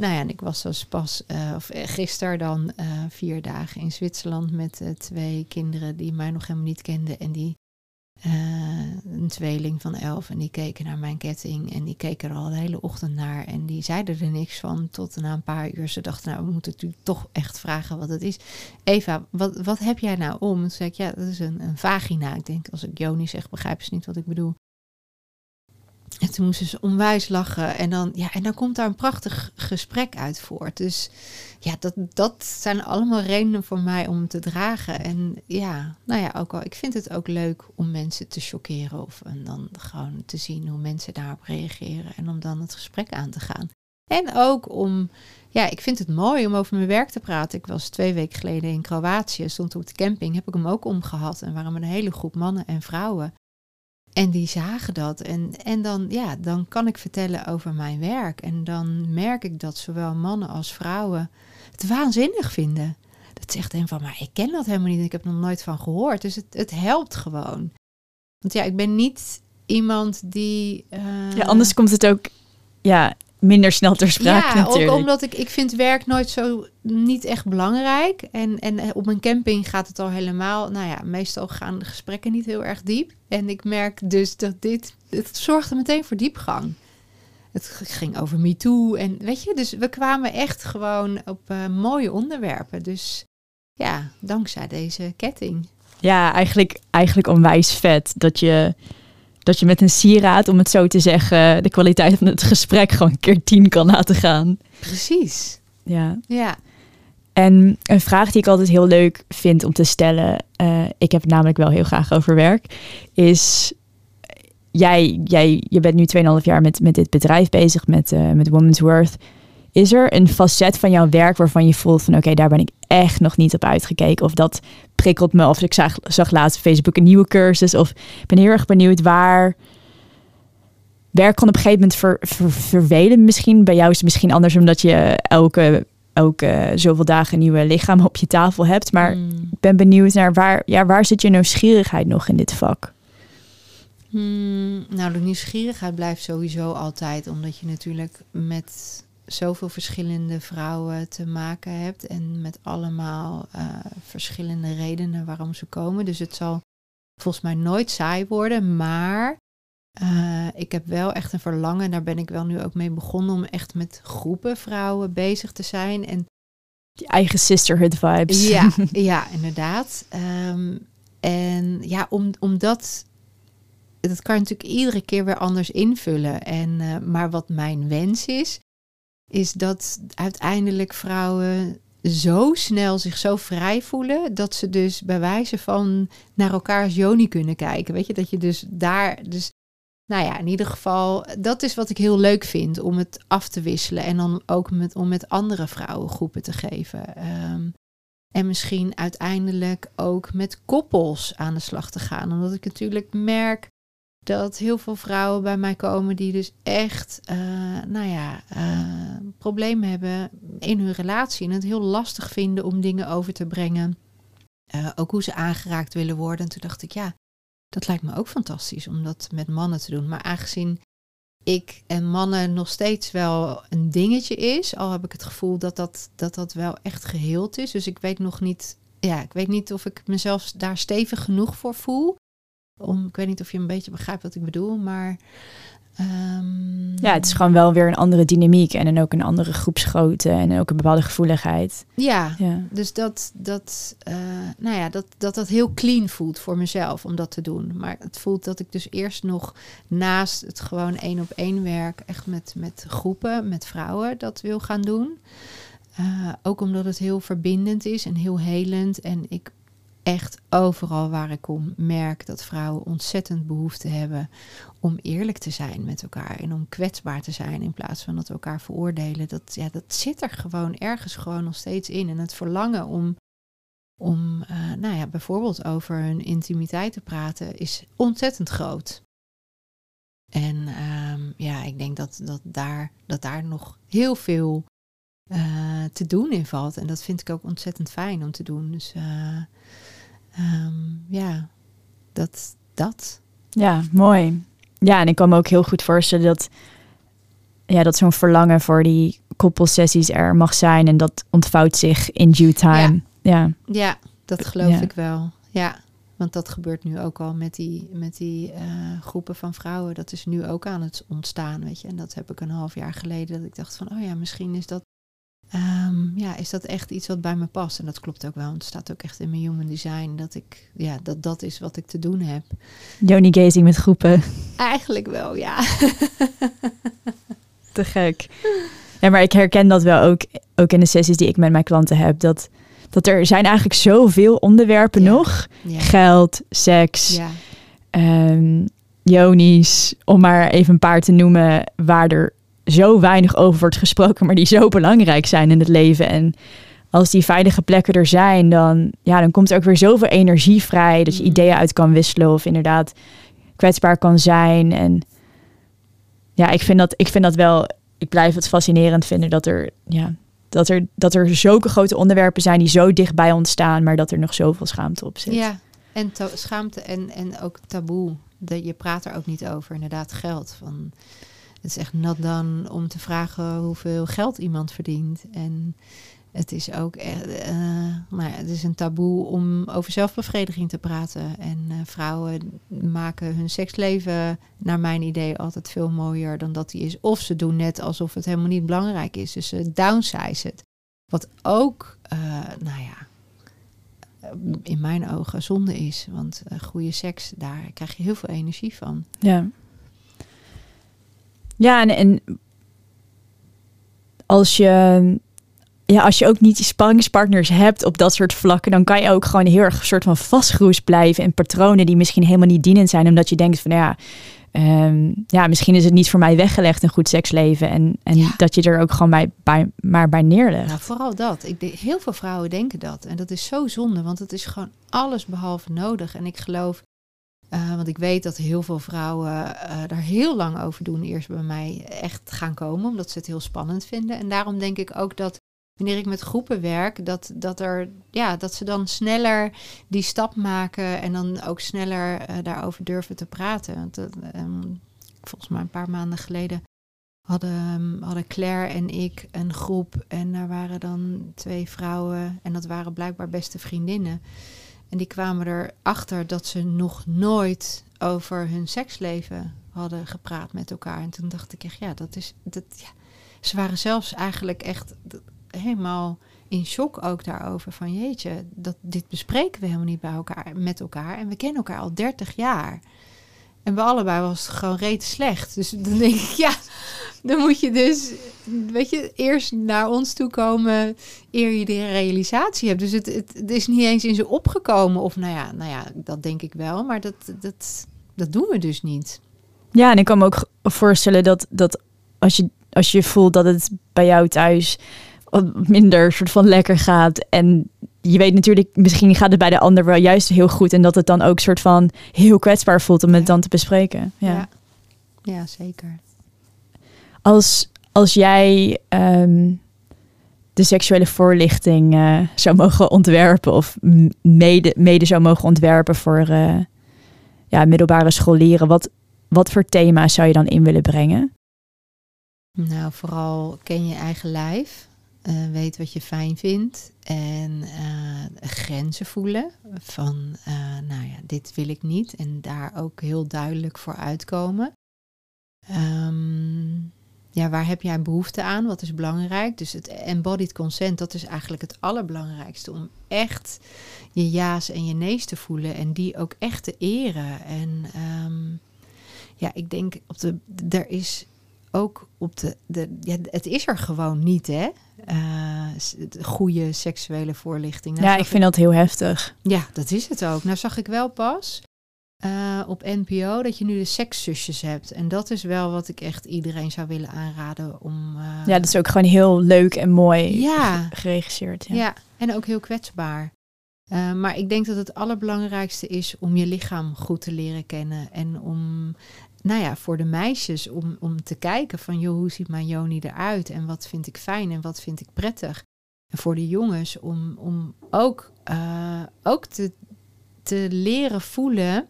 nou ja, en ik was dus pas, uh, of gisteren dan, vier dagen in Zwitserland met twee kinderen die mij nog helemaal niet kenden. En die uh, een tweeling van elf en die keken naar mijn ketting en die keken er al de hele ochtend naar en die zeiden er niks van tot na een paar uur ze dachten nou we moeten natuurlijk toch echt vragen wat het is. Eva, wat, wat heb jij nou om? Toen zei ik ja dat is een, een vagina. Ik denk als ik Joni zeg begrijpen ze niet wat ik bedoel. En toen moesten ze onwijs lachen. En dan, ja, en dan komt daar een prachtig gesprek uit voort. Dus ja, dat, dat zijn allemaal redenen voor mij om te dragen. En ja, nou ja, ook al, ik vind het ook leuk om mensen te chockeren. Of en dan gewoon te zien hoe mensen daarop reageren. En om dan het gesprek aan te gaan. En ook om, ja, ik vind het mooi om over mijn werk te praten. Ik was twee weken geleden in Kroatië, stond op de camping, heb ik hem ook omgehad. En waren met een hele groep mannen en vrouwen. En die zagen dat. En, en dan, ja, dan kan ik vertellen over mijn werk. En dan merk ik dat zowel mannen als vrouwen het waanzinnig vinden. Dat zegt een van, maar ik ken dat helemaal niet. Ik heb er nog nooit van gehoord. Dus het, het helpt gewoon. Want ja, ik ben niet iemand die. Uh... Ja, anders komt het ook. Ja, minder snel ter sprake ja, natuurlijk. ook omdat ik, ik vind werk nooit zo niet echt belangrijk. En, en eh, op een camping gaat het al helemaal, nou ja, meestal gaan de gesprekken niet heel erg diep. En ik merk dus dat dit, het zorgde meteen voor diepgang. Het ging over MeToo en weet je, dus we kwamen echt gewoon op uh, mooie onderwerpen. Dus ja, dankzij deze ketting. Ja, eigenlijk, eigenlijk onwijs vet dat je dat je met een sieraad, om het zo te zeggen, de kwaliteit van het gesprek gewoon een keer tien kan laten gaan. Precies. Ja. Ja. En een vraag die ik altijd heel leuk vind om te stellen, uh, ik heb het namelijk wel heel graag over werk, is jij, jij je bent nu 2,5 jaar met, met dit bedrijf bezig, met, uh, met Women's Worth. Is er een facet van jouw werk waarvan je voelt van oké, daar ben ik echt nog niet op uitgekeken. Of dat prikkelt me. Of ik zag, zag laatst Facebook een nieuwe cursus. Of ik ben heel erg benieuwd waar werk kan op een gegeven moment ver, ver, vervelen. Misschien bij jou is het misschien anders omdat je elke, elke zoveel dagen een nieuwe lichaam op je tafel hebt. Maar hmm. ik ben benieuwd naar waar, ja, waar zit je nieuwsgierigheid nog in dit vak? Hmm, nou, de nieuwsgierigheid blijft sowieso altijd, omdat je natuurlijk met zoveel verschillende vrouwen te maken hebt en met allemaal uh, verschillende redenen waarom ze komen. Dus het zal volgens mij nooit saai worden, maar uh, ik heb wel echt een verlangen, daar ben ik wel nu ook mee begonnen, om echt met groepen vrouwen bezig te zijn. En die eigen sisterhood vibes. Ja, ja inderdaad. Um, en ja, om, omdat dat kan je natuurlijk iedere keer weer anders invullen. En, uh, maar wat mijn wens is, is dat uiteindelijk vrouwen zo snel zich zo vrij voelen dat ze dus bij wijze van naar elkaars joni kunnen kijken. Weet je, dat je dus daar. Dus, nou ja, in ieder geval, dat is wat ik heel leuk vind om het af te wisselen en dan ook met, om met andere vrouwengroepen te geven. Um, en misschien uiteindelijk ook met koppels aan de slag te gaan. Omdat ik natuurlijk merk dat heel veel vrouwen bij mij komen die dus echt, uh, nou ja, uh, problemen hebben in hun relatie en het heel lastig vinden om dingen over te brengen. Uh, ook hoe ze aangeraakt willen worden. En toen dacht ik, ja, dat lijkt me ook fantastisch om dat met mannen te doen. Maar aangezien ik en mannen nog steeds wel een dingetje is, al heb ik het gevoel dat dat, dat, dat wel echt geheeld is. Dus ik weet nog niet, ja, ik weet niet of ik mezelf daar stevig genoeg voor voel. Om, ik weet niet of je een beetje begrijpt wat ik bedoel, maar. Um... Ja, het is gewoon wel weer een andere dynamiek en dan ook een andere groepsgrootte en ook een bepaalde gevoeligheid. Ja, ja. dus dat dat, uh, nou ja, dat, dat dat heel clean voelt voor mezelf om dat te doen. Maar het voelt dat ik dus eerst nog naast het gewoon één op één werk, echt met, met groepen, met vrouwen, dat wil gaan doen. Uh, ook omdat het heel verbindend is en heel helend. En ik echt overal waar ik kom merk dat vrouwen ontzettend behoefte hebben om eerlijk te zijn met elkaar en om kwetsbaar te zijn in plaats van dat we elkaar veroordelen. Dat, ja, dat zit er gewoon ergens gewoon nog steeds in. En het verlangen om, om uh, nou ja, bijvoorbeeld over hun intimiteit te praten is ontzettend groot. En um, ja, ik denk dat, dat, daar, dat daar nog heel veel uh, te doen in valt. En dat vind ik ook ontzettend fijn om te doen. Dus uh, um, ja, dat, dat. Ja, mooi. Ja, en ik kan me ook heel goed voorstellen dat, ja, dat zo'n verlangen voor die koppelsessies er mag zijn en dat ontvouwt zich in due time. Ja, ja. ja dat geloof ja. ik wel. Ja, want dat gebeurt nu ook al met die, met die uh, groepen van vrouwen. Dat is nu ook aan het ontstaan, weet je. En dat heb ik een half jaar geleden dat ik dacht van, oh ja, misschien is dat ehm, ja, is dat echt iets wat bij me past. En dat klopt ook wel. Want het staat ook echt in mijn human design dat ik, ja, dat dat is wat ik te doen heb. Joni gazing met groepen. Eigenlijk wel, ja. Te gek. Ja, maar ik herken dat wel ook, ook in de sessies die ik met mijn klanten heb. Dat, dat er zijn eigenlijk zoveel onderwerpen Ja. nog. Ja. Geld, seks, ja. ehm Jonies, om maar even een paar te noemen waar er zo weinig over wordt gesproken, maar die zo belangrijk zijn in het leven. En als die veilige plekken er zijn, dan, ja, dan komt er ook weer zoveel energie vrij, dat je Mm. ideeën uit kan wisselen of inderdaad kwetsbaar kan zijn. En ja, ik vind dat, ik vind dat wel, ik blijf het fascinerend vinden dat er, ja, dat er, dat er zulke grote onderwerpen zijn die zo dichtbij ontstaan, maar dat er nog zoveel schaamte op zit. Ja, en schaamte en, en ook taboe. Dat je praat er ook niet over, inderdaad, geld. Van, het is echt nat dan om te vragen hoeveel geld iemand verdient. En het is ook echt, eh, nou ja, het is een taboe om over zelfbevrediging te praten. En eh, vrouwen maken hun seksleven, naar mijn idee, altijd veel mooier dan dat die is. Of ze doen net alsof het helemaal niet belangrijk is. Dus ze downsize het. Wat ook, eh, nou ja, in mijn ogen zonde is. Want goede seks, daar krijg je heel veel energie van. Ja. Ja, en, en als je, ja, als je ook niet die spanningspartners hebt op dat soort vlakken, dan kan je ook gewoon heel erg soort van vastgeroest blijven in patronen die misschien helemaal niet dienend zijn, omdat je denkt van nou ja, ehm, ja, misschien is het niet voor mij weggelegd een goed seksleven en, en Ja. dat je er ook gewoon bij, bij, maar bij neerlegt. Nou, vooral dat. Ik denk, heel veel vrouwen denken dat. En dat is zo zonde, want het is gewoon alles behalve nodig. En ik geloof, eh, want ik weet dat heel veel vrouwen eh daar heel lang over doen, eerst bij mij echt gaan komen, omdat ze het heel spannend vinden. En daarom denk ik ook dat wanneer ik met groepen werk, dat, dat, er, ja, dat ze dan sneller die stap maken en dan ook sneller eh, daarover durven te praten. Want, ehm, volgens mij een paar maanden geleden hadden, ehm, hadden Claire en ik een groep. En daar waren dan twee vrouwen. En dat waren blijkbaar beste vriendinnen. En die kwamen erachter dat ze nog nooit over hun seksleven hadden gepraat met elkaar. En toen dacht ik echt, ja, dat is. Dat, ja. Ze waren zelfs eigenlijk echt helemaal in shock ook daarover. Van jeetje, dat, dit bespreken we helemaal niet bij elkaar, met elkaar. En we kennen elkaar al 30 jaar. En bij allebei was het gewoon reet slecht. Dus dan denk ik, ja, dan moet je dus, weet je, eerst naar ons toe komen eer je de realisatie hebt. Dus het, het, het is niet eens in ze opgekomen. Of nou ja, nou ja, dat denk ik wel. Maar dat, dat, dat doen we dus niet. Ja, en ik kan me ook voorstellen dat, dat als, je, als je voelt dat het bij jou thuis wat minder soort van lekker gaat. En je weet natuurlijk, misschien gaat het bij de ander wel juist heel goed. En dat het dan ook soort van heel kwetsbaar voelt om het Ja. dan te bespreken. Ja. Ja, ja zeker. Als, als jij ehm, de seksuele voorlichting eh, zou mogen ontwerpen of mede, mede zou mogen ontwerpen voor eh, ja, middelbare scholieren, wat, wat voor thema's zou je dan in willen brengen? Nou, vooral ken je eigen lijf. eh, weet wat je fijn vindt. En grenzen voelen. Van, nou ja, dit wil ik niet. En daar ook heel duidelijk voor uitkomen. Ehm, ja, waar heb jij behoefte aan? Wat is belangrijk? Dus het embodied consent, dat is eigenlijk het allerbelangrijkste. Om echt je ja's en je nee's te voelen. En die ook echt te eren. En ehm, ja, ik denk, op de, er is ook op de, de ja, het is er gewoon niet, hè? Eh, goede seksuele voorlichting. Nou, ja, ik vind dat heel heftig. ja, dat is het ook. Nou zag ik wel pas eh, op NPO dat je nu de sekszusjes hebt. En dat is wel wat ik echt iedereen zou willen aanraden om... eh, Ja, dat is ook gewoon heel leuk en mooi Ja. geregisseerd. Ja. ja. en ook heel kwetsbaar. Eh, maar ik denk dat het allerbelangrijkste is om je lichaam goed te leren kennen. En om, nou ja, voor de meisjes om, om te kijken van, joh, hoe ziet mijn Joni eruit? En wat vind ik fijn en wat vind ik prettig? En voor de jongens om, om ook, ook te, te leren voelen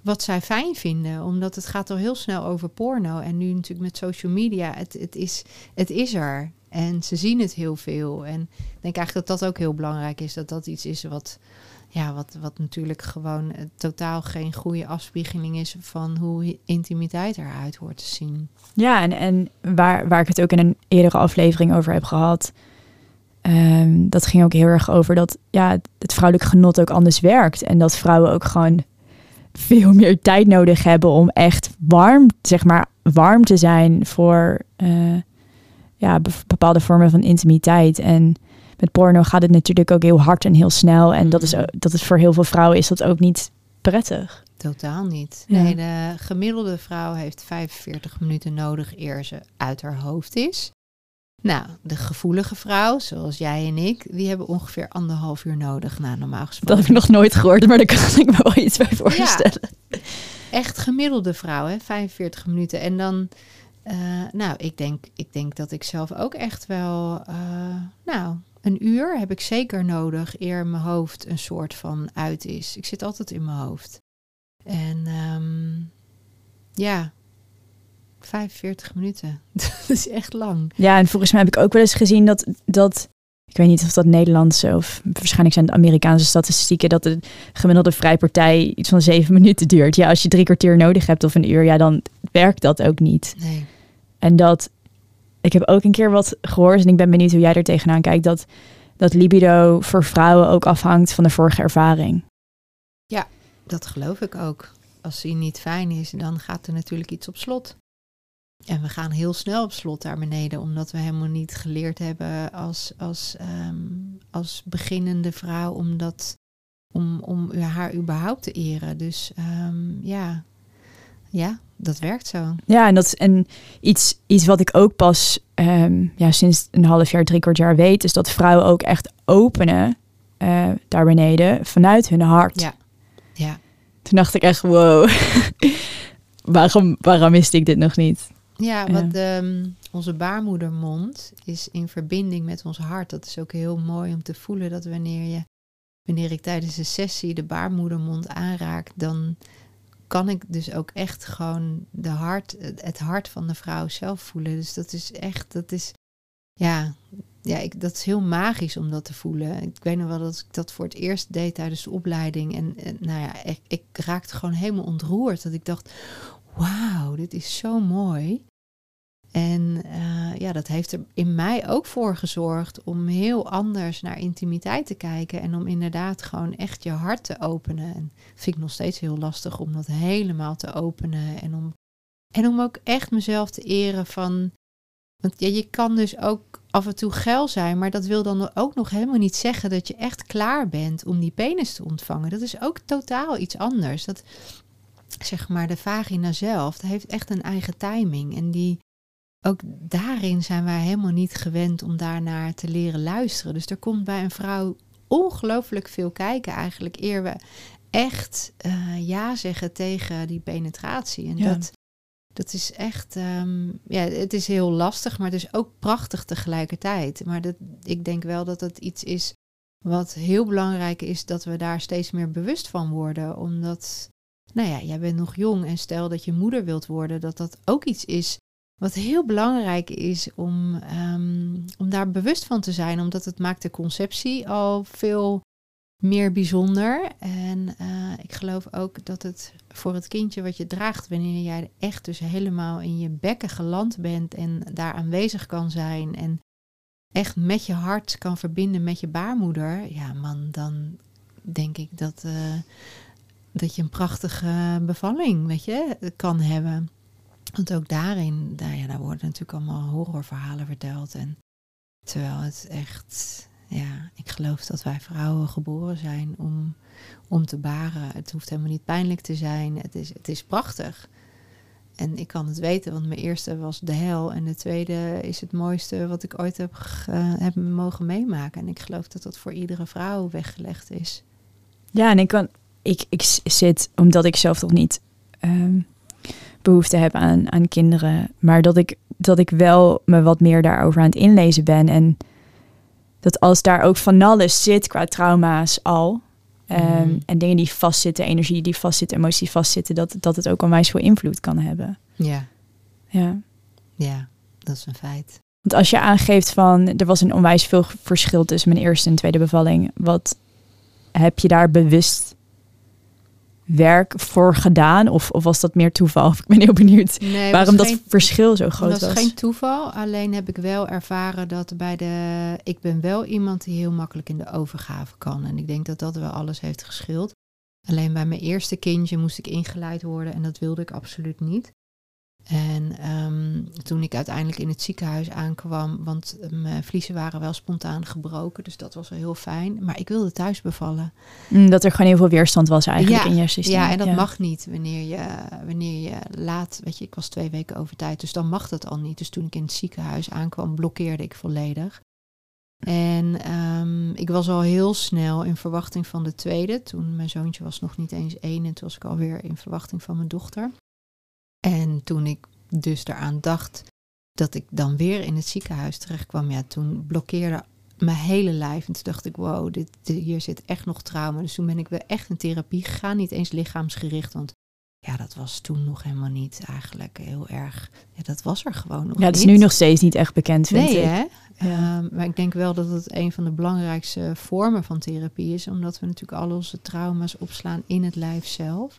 wat zij fijn vinden. Omdat het gaat al heel snel over porno. En nu natuurlijk met social media, het, het, is, het is er. En ze zien het heel veel. En ik denk eigenlijk dat dat ook heel belangrijk is. Dat dat iets is wat, ja, wat, wat natuurlijk gewoon eh, totaal geen goede afspiegeling is van hoe intimiteit eruit hoort te zien. Ja, en, en waar, waar ik het ook in een eerdere aflevering over heb gehad. Ehm, dat ging ook heel erg over dat ja, het vrouwelijk genot ook anders werkt. En dat vrouwen ook gewoon veel meer tijd nodig hebben om echt warm, zeg maar, warm te zijn voor eh, ja, bepaalde vormen van intimiteit. En met porno gaat het natuurlijk ook heel hard en heel snel. En dat is, Mhm. dat is voor heel veel vrouwen is dat ook niet prettig. Totaal niet. Ja. Nee, de gemiddelde vrouw heeft 45 minuten nodig eer ze uit haar hoofd is. Nou, de gevoelige vrouw, zoals jij en ik, die hebben ongeveer anderhalf uur nodig. Nou, normaal gesproken. Dat heb ik nog nooit gehoord, maar daar kan ik me wel iets bij voorstellen. Echt gemiddelde vrouw, hè? 45 minuten. En dan, eh, nou, ik denk, ik denk dat ik zelf ook echt wel, eh, nou, een uur heb ik zeker nodig eer mijn hoofd een soort van uit is. Ik zit altijd in mijn hoofd. En ehm, ja, 45 minuten. dat is echt lang. Ja, en volgens mij heb ik ook wel eens gezien dat, dat ik weet niet of dat Nederlandse of waarschijnlijk zijn het Amerikaanse statistieken, dat de gemiddelde vrijpartij iets van zeven minuten duurt. Ja, als je drie kwartier nodig hebt of een uur, ja, dan werkt dat ook niet. Nee. En dat, ik heb ook een keer wat gehoord en ik ben benieuwd hoe jij er tegenaan kijkt, dat, dat libido voor vrouwen ook afhangt van de vorige ervaring. Dat geloof ik ook. Als die niet fijn is, dan gaat er natuurlijk iets op slot. En we gaan heel snel op slot daar beneden, omdat we helemaal niet geleerd hebben als, als, ehm, als beginnende vrouw om, dat, om, om haar überhaupt te eren. Dus ehm, ja. ja, dat werkt zo. Ja, en dat is en iets, iets wat ik ook pas ehm, ja, sinds een half jaar, drie kwart jaar weet, is dat vrouwen ook echt openen eh, daar beneden vanuit hun hart. Ja. Ja. Toen dacht ik echt, wow, waarom, waarom wist ik dit nog niet? Ja, wat ehm, onze baarmoedermond is in verbinding met ons hart. Dat is ook heel mooi om te voelen dat wanneer je, wanneer ik tijdens de sessie de baarmoedermond aanraak, dan kan ik dus ook echt gewoon de hart, het het hart van de vrouw zelf voelen. Dus dat is echt, dat is, ja, ja ik, dat is heel magisch om dat te voelen. Ik weet nog wel dat ik dat voor het eerst deed tijdens de opleiding. En, en nou ja, ik, ik raakte gewoon helemaal ontroerd. Dat ik dacht, wauw, dit is zo mooi. En eh, ja, dat heeft er in mij ook voor gezorgd om heel anders naar intimiteit te kijken. En om inderdaad gewoon echt je hart te openen. En vind ik nog steeds heel lastig om dat helemaal te openen. En om, en om ook echt mezelf te eren van. Want ja, je kan dus ook af en toe geil zijn, maar dat wil dan ook nog helemaal niet zeggen dat je echt klaar bent om die penis te ontvangen. Dat is ook totaal iets anders. Dat, zeg maar, de vagina zelf, dat heeft echt een eigen timing. En die, ook daarin zijn wij helemaal niet gewend om daarnaar te leren luisteren. Dus er komt bij een vrouw ongelooflijk veel kijken eigenlijk, eer we echt eh, ja zeggen tegen die penetratie. En Ja. dat, dat is echt, ehm, ja, het is heel lastig, maar het is ook prachtig tegelijkertijd. Maar dat, ik denk wel dat het iets is wat heel belangrijk is, dat we daar steeds meer bewust van worden. Omdat, nou ja, jij bent nog jong en stel dat je moeder wilt worden, dat dat ook iets is wat heel belangrijk is om, ehm, om daar bewust van te zijn. Omdat het maakt de conceptie al veel meer bijzonder. En eh, ik geloof ook dat het voor het kindje wat je draagt, wanneer jij echt dus helemaal in je bekken geland bent en daar aanwezig kan zijn en echt met je hart kan verbinden met je baarmoeder, ja man, dan denk ik dat, eh, dat je een prachtige bevalling, weet je, kan hebben. Want ook daarin, daar, ja, daar worden natuurlijk allemaal horrorverhalen verteld. En terwijl het echt, ja, ik geloof dat wij vrouwen geboren zijn om, om te baren. Het hoeft helemaal niet pijnlijk te zijn. Het is, het is prachtig. En ik kan het weten, want mijn eerste was de hel. En de tweede is het mooiste wat ik ooit heb, ge- heb mogen meemaken. En ik geloof dat dat voor iedere vrouw weggelegd is. Ja, en ik kan, ik, ik zit, omdat ik zelf toch niet ehm, behoefte heb aan, aan kinderen, maar dat ik, dat ik wel me wat meer daarover aan het inlezen ben. En dat als daar ook van alles zit qua trauma's al, ehm, Mm. en dingen die vastzitten, energie die vastzit, emoties die vastzitten, dat, dat het ook onwijs veel invloed kan hebben. Ja, Ja. ja, dat is een feit. Want als je aangeeft van er was een onwijs veel verschil tussen mijn eerste en tweede bevalling, wat heb je daar bewust werk voor gedaan? Of, of was dat meer toeval? Ik ben heel benieuwd Nee, waarom dat geen- verschil zo groot dat was. was geen toeval. Alleen heb ik wel ervaren dat bij de. Ik ben wel iemand die heel makkelijk in de overgave kan. En ik denk dat dat wel alles heeft geschild. Alleen bij mijn eerste kindje moest ik ingeleid worden en dat wilde ik absoluut niet. En ehm, toen ik uiteindelijk in het ziekenhuis aankwam, want mijn vliezen waren wel spontaan gebroken, dus dat was wel heel fijn. Maar ik wilde thuis bevallen. Mm, dat er gewoon heel veel weerstand was eigenlijk Ja, in je systeem. Ja, en dat mag niet wanneer je, wanneer je laat. Weet je, ik was twee weken over tijd, dus dan mag dat al niet. Dus toen ik in het ziekenhuis aankwam, blokkeerde ik volledig. En ehm, ik was al heel snel in verwachting van de tweede. Toen mijn zoontje was nog niet eens één en toen was ik alweer in verwachting van mijn dochter. En toen ik dus eraan dacht dat ik dan weer in het ziekenhuis terecht kwam, ja, toen blokkeerde mijn hele lijf. En toen dacht ik, wow, dit, hier zit echt nog trauma. Dus toen ben ik weer echt in therapie gegaan. Niet eens lichaamsgericht, want ja, dat was toen nog helemaal niet eigenlijk heel erg. Ja, dat was er gewoon nog Ja, het is niet. nu nog steeds niet echt bekend, vind Nee, ik. hè? Ja. Ehm, maar ik denk wel dat het een van de belangrijkste vormen van therapie is, omdat we natuurlijk al onze trauma's opslaan in het lijf zelf.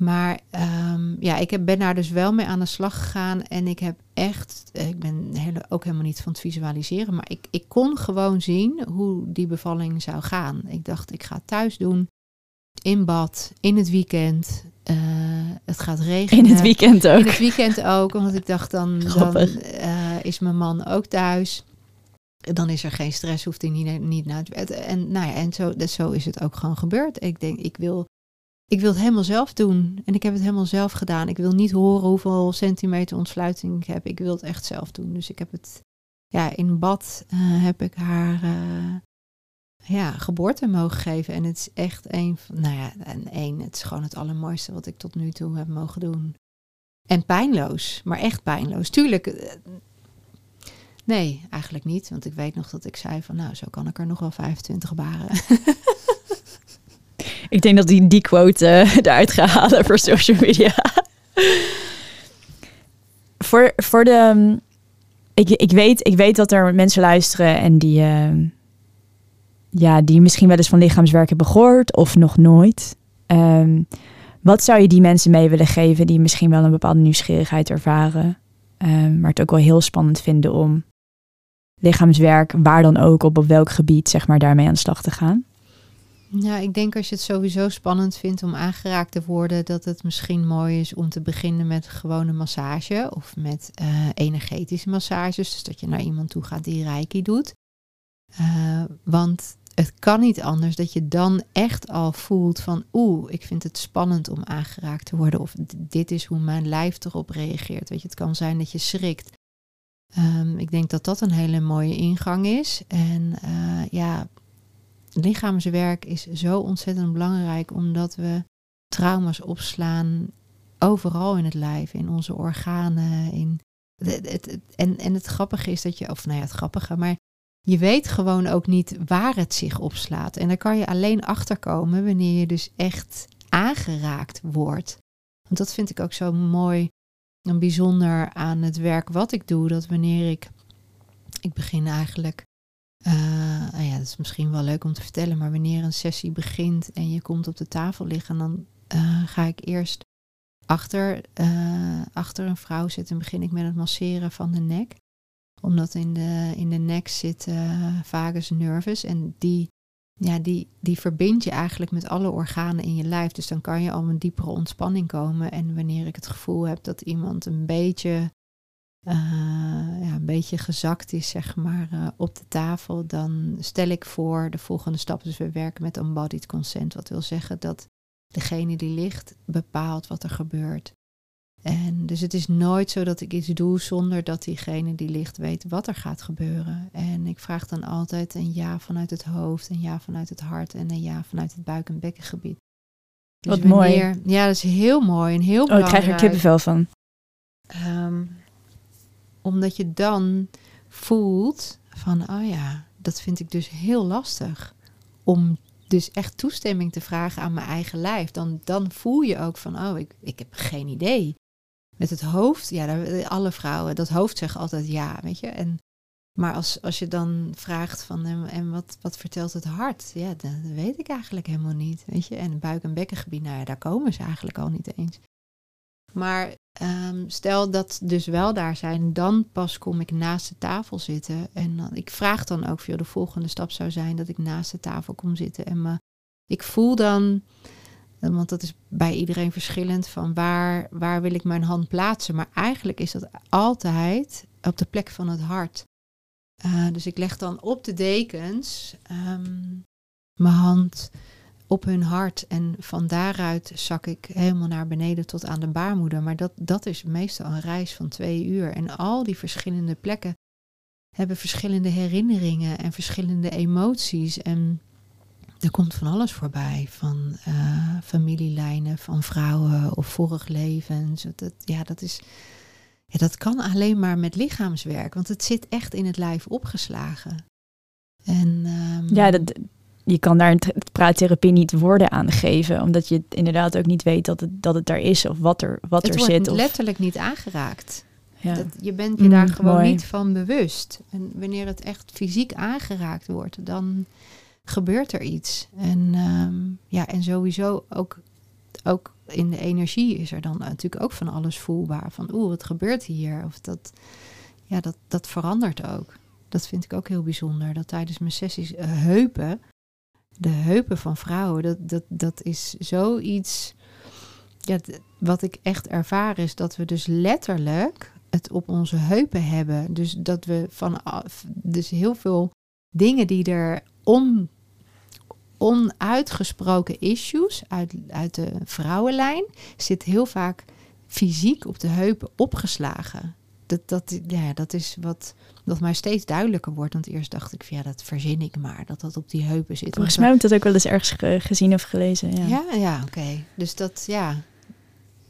Maar ehm, ja, ik heb, ben daar dus wel mee aan de slag gegaan en ik heb echt, eh, ik ben hele, ook helemaal niet van het visualiseren, maar ik, ik kon gewoon zien hoe die bevalling zou gaan. Ik dacht, ik ga het thuis doen, in bad, in het weekend. Eh, het gaat regenen. In het weekend ook. In het weekend ook, omdat ik dacht dan, dan eh, is mijn man ook thuis. Dan is er geen stress, hoeft hij niet, niet naar het bed. En, nou ja, en zo, dus zo is het ook gewoon gebeurd. Ik denk, ik wil, ik wil het helemaal zelf doen. En ik heb het helemaal zelf gedaan. Ik wil niet horen hoeveel centimeter ontsluiting ik heb. Ik wil het echt zelf doen. Dus ik heb het, ja, in bad eh, heb ik haar eh, ja, geboorte mogen geven. En het is echt een van, nou ja, en één, het is gewoon het allermooiste wat ik tot nu toe heb mogen doen. En pijnloos, maar echt pijnloos. Tuurlijk, eh, nee, eigenlijk niet. Want ik weet nog dat ik zei van, nou, zo kan ik er nog wel 25 baren. Ik denk dat die, die quote eh, eruit gaat halen voor social media. voor, voor de... ehm, Ik, ik, weet, ik weet dat er mensen luisteren en die... ehm, ja, die misschien wel eens van lichaamswerk hebben gehoord of nog nooit. Ehm, wat zou je die mensen mee willen geven die misschien wel een bepaalde nieuwsgierigheid ervaren, maar het ook wel heel spannend vinden om lichaamswerk, waar dan ook, op, op welk gebied, zeg maar, daarmee aan de slag te gaan? Ja, ik denk als je het sowieso spannend vindt om aangeraakt te worden, dat het misschien mooi is om te beginnen met gewone massage of met eh, energetische massages. Dus dat je naar iemand toe gaat die reiki doet. Eh, want het kan niet anders dat je dan echt al voelt van oeh, ik vind het spannend om aangeraakt te worden. Of dit is hoe mijn lijf erop reageert. Weet je, het kan zijn dat je schrikt. Ehm, ik denk dat dat een hele mooie ingang is. En eh, ja, lichaamswerk is zo ontzettend belangrijk omdat we trauma's opslaan overal in het lijf, in onze organen. In het, en, en het grappige is dat je, of nou ja, het grappige, maar je weet gewoon ook niet waar het zich opslaat. En daar kan je alleen achterkomen wanneer je dus echt aangeraakt wordt. Want dat vind ik ook zo mooi en bijzonder aan het werk wat ik doe. Dat wanneer ik, ik begin eigenlijk nou ja, dat is misschien wel leuk om te vertellen, maar wanneer een sessie begint en je komt op de tafel liggen, dan eh, ga ik eerst achter, eh, achter een vrouw zitten en begin ik met het masseren van de nek. Omdat in de, in de nek zit eh, vagus nervus en die, ja, die, die verbindt je eigenlijk met alle organen in je lijf. Dus dan kan je al een diepere ontspanning komen. En wanneer ik het gevoel heb dat iemand een beetje eh, ja, een beetje gezakt is, zeg maar, eh, op de tafel, dan stel ik voor de volgende stap. Dus we werken met embodied consent, wat wil zeggen dat degene die ligt bepaalt wat er gebeurt. En dus het is nooit zo dat ik iets doe zonder dat diegene die ligt weet wat er gaat gebeuren. En ik vraag dan altijd een ja vanuit het hoofd, een ja vanuit het hart en een ja vanuit het buik- en bekkengebied. Dus Wat mooi. wanneer- Ja, dat is heel mooi en heel Oh, ik belangrijk. krijg er kippenvel van. Ehm, omdat je dan voelt van, oh ja, dat vind ik dus heel lastig. Om dus echt toestemming te vragen aan mijn eigen lijf. Dan, dan voel je ook van, oh, ik, ik heb geen idee. Met het hoofd, ja, alle vrouwen, dat hoofd zeggen altijd ja, weet je. En, Maar als, als je dan vraagt van en, en wat, wat vertelt het hart? Ja, dat, weet ik eigenlijk helemaal niet. Weet je? En buik- en bekkengebied, nou ja, daar komen ze eigenlijk al niet eens. Maar ehm, stel dat dus wel daar zijn, dan pas kom ik naast de tafel zitten. En dan, ik vraag dan ook voor de volgende stap zou zijn dat ik naast de tafel kom zitten. En ik voel dan, want dat is bij iedereen verschillend, van waar, waar wil ik mijn hand plaatsen. Maar eigenlijk is dat altijd op de plek van het hart. Uh, dus ik leg dan op de dekens um, mijn hand op hun hart. En van daaruit zak ik helemaal naar beneden tot aan de baarmoeder. Maar dat, dat is meestal een reis van twee uur. En al die verschillende plekken hebben verschillende herinneringen en verschillende emoties. En er komt van alles voorbij. Van uh, familielijnen, van vrouwen of vorig levens. Dat, ja, dat is ja, dat kan alleen maar met lichaamswerk, want het zit echt in het lijf opgeslagen. En, um, ja, dat, je kan daar een praattherapie niet woorden aan geven, omdat je inderdaad ook niet weet dat het, dat het daar is of wat er, wat het er wordt zit. Of... letterlijk niet aangeraakt. Ja. Dat, je bent je daar gewoon mooi. niet van bewust. En wanneer het echt fysiek aangeraakt wordt, dan gebeurt er iets. En, um, ja, en sowieso ook, ook in de energie is er dan natuurlijk ook van alles voelbaar. Van oeh, wat gebeurt hier? Of dat, ja, dat, dat verandert ook. Dat vind ik ook heel bijzonder. Dat tijdens mijn sessies uh, heupen, de heupen van vrouwen, dat, dat, dat is zoiets. Ja, wat ik echt ervaar is dat we dus letterlijk het op onze heupen hebben. Dus dat we van dus heel veel dingen die er om onuitgesproken issues uit, uit de vrouwenlijn zit heel vaak fysiek op de heupen opgeslagen. Dat, dat, ja, dat is wat dat mij steeds duidelijker wordt. Want eerst dacht ik, van, ja, dat verzin ik maar, dat dat op die heupen zit. Volgens mij heb ik dat ook wel eens ergens gezien of gelezen. Ja, ja, ja oké. Dus dat, ja,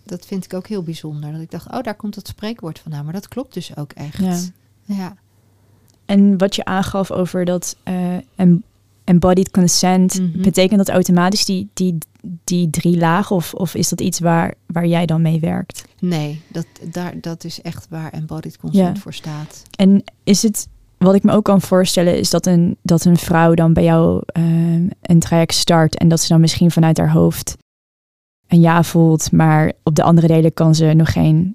dat vind ik ook heel bijzonder. Dat ik dacht, oh, daar komt dat spreekwoord vandaan. Maar dat klopt dus ook echt. Ja. ja. En wat je aangaf over dat uh, en embodied consent, mm -hmm. betekent dat automatisch die, die, die drie lagen? Of, of is dat iets waar, waar jij dan mee werkt? Nee, dat, daar, dat is echt waar embodied consent ja. voor staat. En is het, wat ik me ook kan voorstellen, is dat een, dat een vrouw dan bij jou uh, een traject start en dat ze dan misschien vanuit haar hoofd een ja voelt, maar op de andere delen kan ze nog geen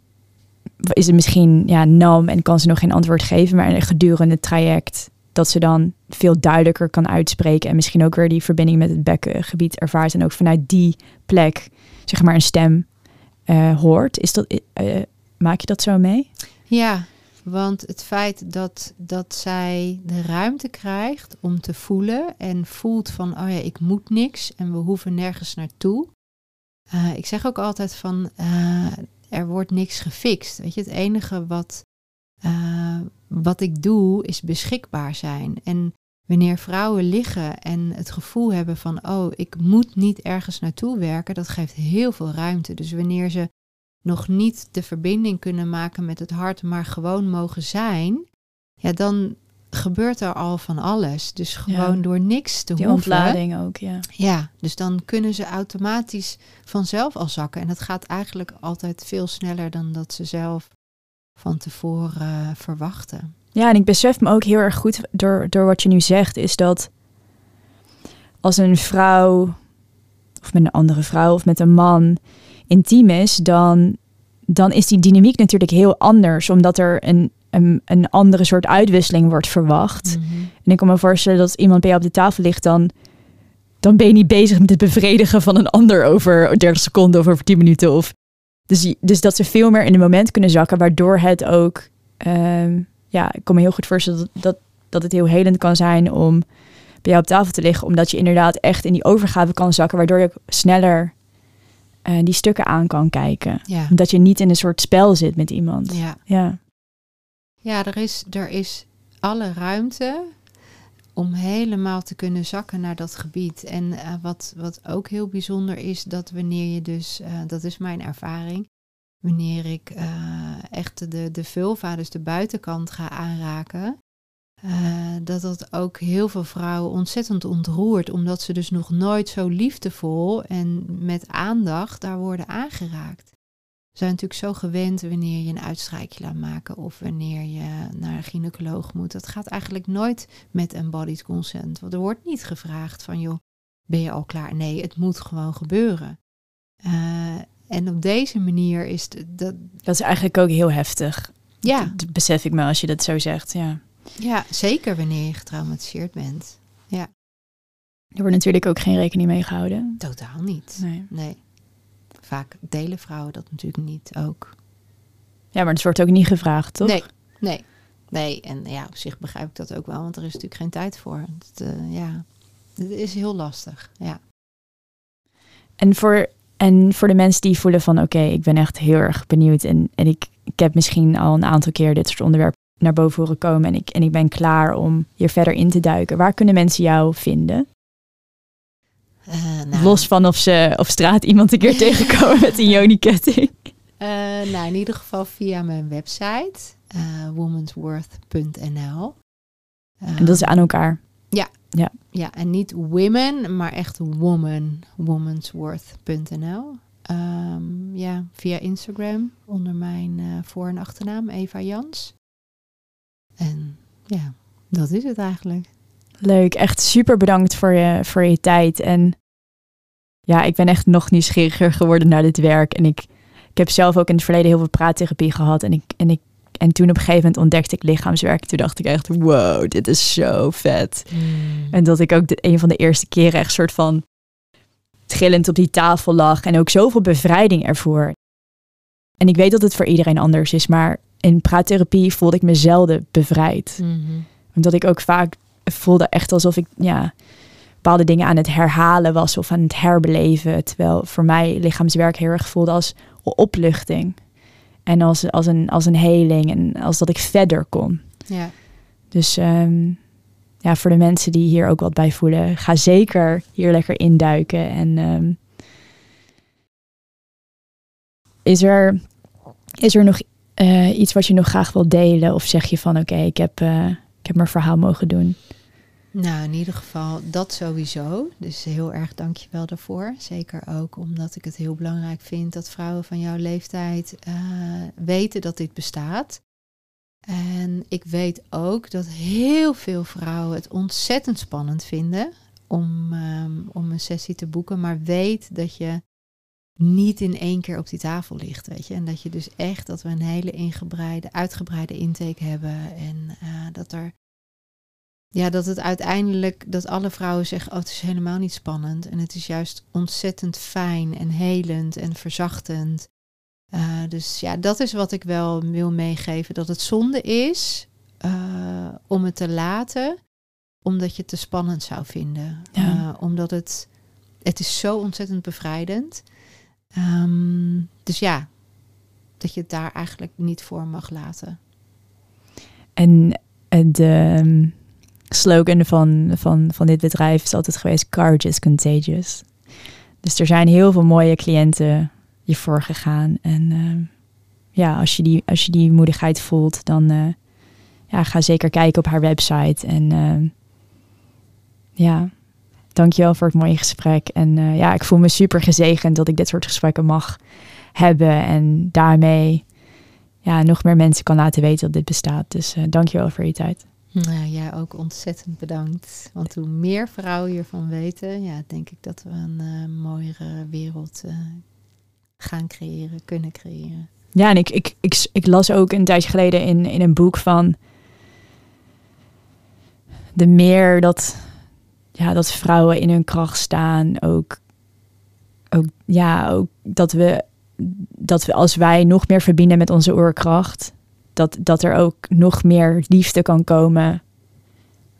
is het misschien ja, nam en kan ze nog geen antwoord geven, maar gedurende het traject dat ze dan veel duidelijker kan uitspreken en misschien ook weer die verbinding met het bekkengebied ervaart en ook vanuit die plek zeg maar een stem uh, hoort. Is dat, uh, maak je dat zo mee? Ja, want het feit dat, dat zij de ruimte krijgt om te voelen en voelt van, oh ja, ik moet niks en we hoeven nergens naartoe. Ik zeg ook altijd van, er wordt niks gefixt. Weet je, het enige wat, wat ik doe is beschikbaar zijn. En wanneer vrouwen liggen en het gevoel hebben van, oh, ik moet niet ergens naartoe werken, dat geeft heel veel ruimte. Dus wanneer ze nog niet de verbinding kunnen maken met het hart, maar gewoon mogen zijn, ja, dan gebeurt er al van alles. Dus gewoon ja. door niks te Die hoeven. ontlading ook, ja. Ja, dus dan kunnen ze automatisch vanzelf al zakken. En dat gaat eigenlijk altijd veel sneller dan dat ze zelf van tevoren uh, verwachten. Ja, en ik besef me ook heel erg goed door, door wat je nu zegt, is dat als een vrouw, of met een andere vrouw of met een man intiem is, dan, dan is die dynamiek natuurlijk heel anders, omdat er een, een, een andere soort uitwisseling wordt verwacht. Mhm. En ik kan me voorstellen dat als iemand bij jou op de tafel ligt, dan, dan ben je niet bezig met het bevredigen van een ander over 30 seconden of over 10 minuten. Of, dus, dus dat ze veel meer in het moment kunnen zakken, waardoor het ook, ehm, ja, ik kan me heel goed voorstellen dat, dat, dat het heel helend kan zijn om bij jou op tafel te liggen, omdat je inderdaad echt in die overgave kan zakken, waardoor je ook sneller eh, die stukken aan kan kijken. Ja. Dat je niet in een soort spel zit met iemand. Ja. ja. Ja, er is, er is alle ruimte om helemaal te kunnen zakken naar dat gebied. En uh, wat, wat ook heel bijzonder is, dat wanneer je dus, uh, dat is mijn ervaring, wanneer ik uh, echt de, de vulva, dus de buitenkant ga aanraken, dat dat ook heel veel vrouwen ontzettend ontroert, omdat ze dus nog nooit zo liefdevol en met aandacht daar worden aangeraakt. Zijn natuurlijk zo gewend wanneer je een uitstrijkje laat maken of wanneer je naar een gynaecoloog moet. Dat gaat eigenlijk nooit met embodied consent. Want er wordt niet gevraagd van joh, ben je al klaar? Nee, het moet gewoon gebeuren. Uh, en op deze manier is het, dat. Dat is eigenlijk ook heel heftig. Ja. Dat besef ik me als je dat zo zegt. Ja. Ja, zeker wanneer je getraumatiseerd bent. Ja. Er wordt natuurlijk ook geen rekening mee gehouden. Totaal niet. Nee. nee. Vaak delen vrouwen dat natuurlijk niet ook. Ja, maar het wordt ook niet gevraagd, toch? Nee, nee. Nee, en ja, op zich begrijp ik dat ook wel, want er is natuurlijk geen tijd voor. Het, uh, ja, het is heel lastig, ja. En voor, en voor de mensen die voelen van, oké, ik ben echt heel erg benieuwd en, en ik, ik heb misschien al een aantal keer dit soort onderwerpen naar boven horen komen en ik, en ik ben klaar om hier verder in te duiken. Waar kunnen mensen jou vinden? Uh, nou, Los van of ze op straat iemand een keer tegenkomen met een Joni-ketting. Uh, nou, in ieder geval via mijn website, uh, womansworth.nl. en dat is aan elkaar? Ja. Ja, ja en niet women, maar echt woman, womansworth.nl. Um, ja, via Instagram onder mijn voor- en achternaam Eva Jans. En ja, dat is het eigenlijk. Leuk, echt super bedankt voor je, voor je tijd. En ja, ik ben echt nog nieuwsgieriger geworden naar dit werk. En ik, ik heb zelf ook in het verleden heel veel praattherapie gehad. En, ik, en, ik, en toen op een gegeven moment ontdekte ik lichaamswerk. Toen dacht ik echt, wow, dit is zo vet. Mm. En dat ik ook de, een van de eerste keren echt soort van trillend op die tafel lag. En ook zoveel bevrijding ervoor. En ik weet dat het voor iedereen anders is. Maar in praattherapie voelde ik me zelden bevrijd. Mm -hmm. Omdat ik ook vaak voelde echt alsof ik ja, bepaalde dingen aan het herhalen was of aan het herbeleven. Terwijl voor mij lichaamswerk heel erg voelde als opluchting. En als, als, een, als een heling en als dat ik verder kon. Ja. Dus um, ja, voor de mensen die hier ook wat bij voelen, ga zeker hier lekker induiken. En um, is, er, is er nog uh, iets wat je nog graag wil delen? Of zeg je van oké, okay, ik, heb, uh, ik heb mijn verhaal mogen doen? Nou, in ieder geval dat sowieso. Dus heel erg dankjewel daarvoor. Zeker ook omdat ik het heel belangrijk vind dat vrouwen van jouw leeftijd uh, weten dat dit bestaat. En ik weet ook dat heel veel vrouwen het ontzettend spannend vinden om, um, om een sessie te boeken. Maar weet dat je niet in één keer op die tafel ligt, weet je. En dat je dus echt, dat we een hele ingebreide, uitgebreide intake hebben. En uh, dat er ja, dat het uiteindelijk, dat alle vrouwen zeggen, oh, het is helemaal niet spannend. En het is juist ontzettend fijn en helend en verzachtend. Uh, dus ja, dat is wat ik wel wil meegeven. Dat het zonde is uh, om het te laten, omdat je het te spannend zou vinden. Ja. Omdat het, het is zo ontzettend bevrijdend. Um, dus ja, dat je het daar eigenlijk niet voor mag laten. En de slogan van, van, van dit bedrijf is altijd geweest: Courage is contagious. Dus er zijn heel veel mooie cliënten hiervoor gegaan. En uh, ja, als je, die, als je die moedigheid voelt, dan uh, ja, ga zeker kijken op haar website. En ja, dankjewel voor het mooie gesprek. En ja, ik voel me super gezegend dat ik dit soort gesprekken mag hebben. En daarmee ja, nog meer mensen kan laten weten dat dit bestaat. Dus dankjewel voor je tijd. Nou, jij ook ontzettend bedankt. Want hoe meer vrouwen hiervan weten, ja, denk ik dat we een uh, mooiere wereld uh, gaan creëren, kunnen creëren. Ja, en ik, ik, ik, ik, las ook een tijdje geleden in, in een boek van de meer dat, ja, dat vrouwen in hun kracht staan, ook, ook, ja, ook dat we, dat we als wij nog meer verbinden met onze oorkracht, dat, dat er ook nog meer liefde kan komen.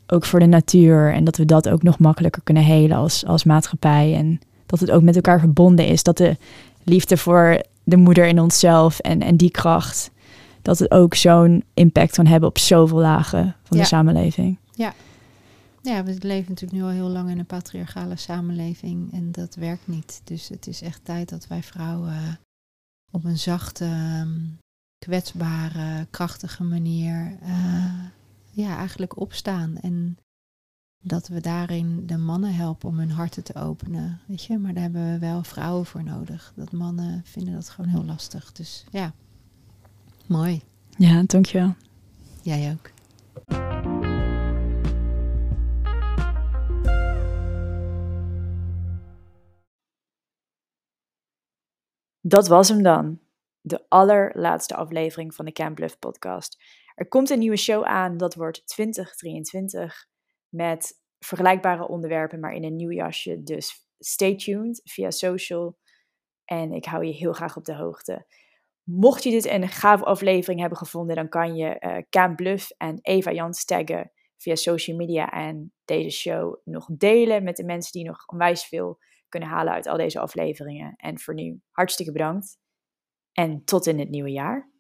Ook voor de natuur. En dat we dat ook nog makkelijker kunnen helen als, als maatschappij. En dat het ook met elkaar verbonden is. Dat de liefde voor de moeder in onszelf en, en die kracht. Dat het ook zo'n impact kan hebben op zoveel lagen van Ja. de samenleving. Ja. Ja, we leven natuurlijk nu al heel lang in een patriarchale samenleving en dat werkt niet. Dus het is echt tijd dat wij vrouwen op een zachte, ehm, kwetsbare, krachtige manier uh, ja, eigenlijk opstaan. En dat we daarin de mannen helpen om hun harten te openen. Weet je, maar daar hebben we wel vrouwen voor nodig. Dat mannen vinden dat gewoon heel lastig. Dus ja, mooi. Ja, dankjewel. Jij ook. Dat was hem dan. De allerlaatste aflevering van de Camp Bluff podcast. Er komt een nieuwe show aan, dat wordt 2023 met vergelijkbare onderwerpen, maar in een nieuw jasje. Dus stay tuned via social en ik hou je heel graag op de hoogte. Mocht je dit een gave aflevering hebben gevonden, dan kan je uh, Camp Bluff en Eva Jans taggen via social media en deze show nog delen met de mensen die nog onwijs veel kunnen halen uit al deze afleveringen. En voor nu hartstikke bedankt en tot in het nieuwe jaar.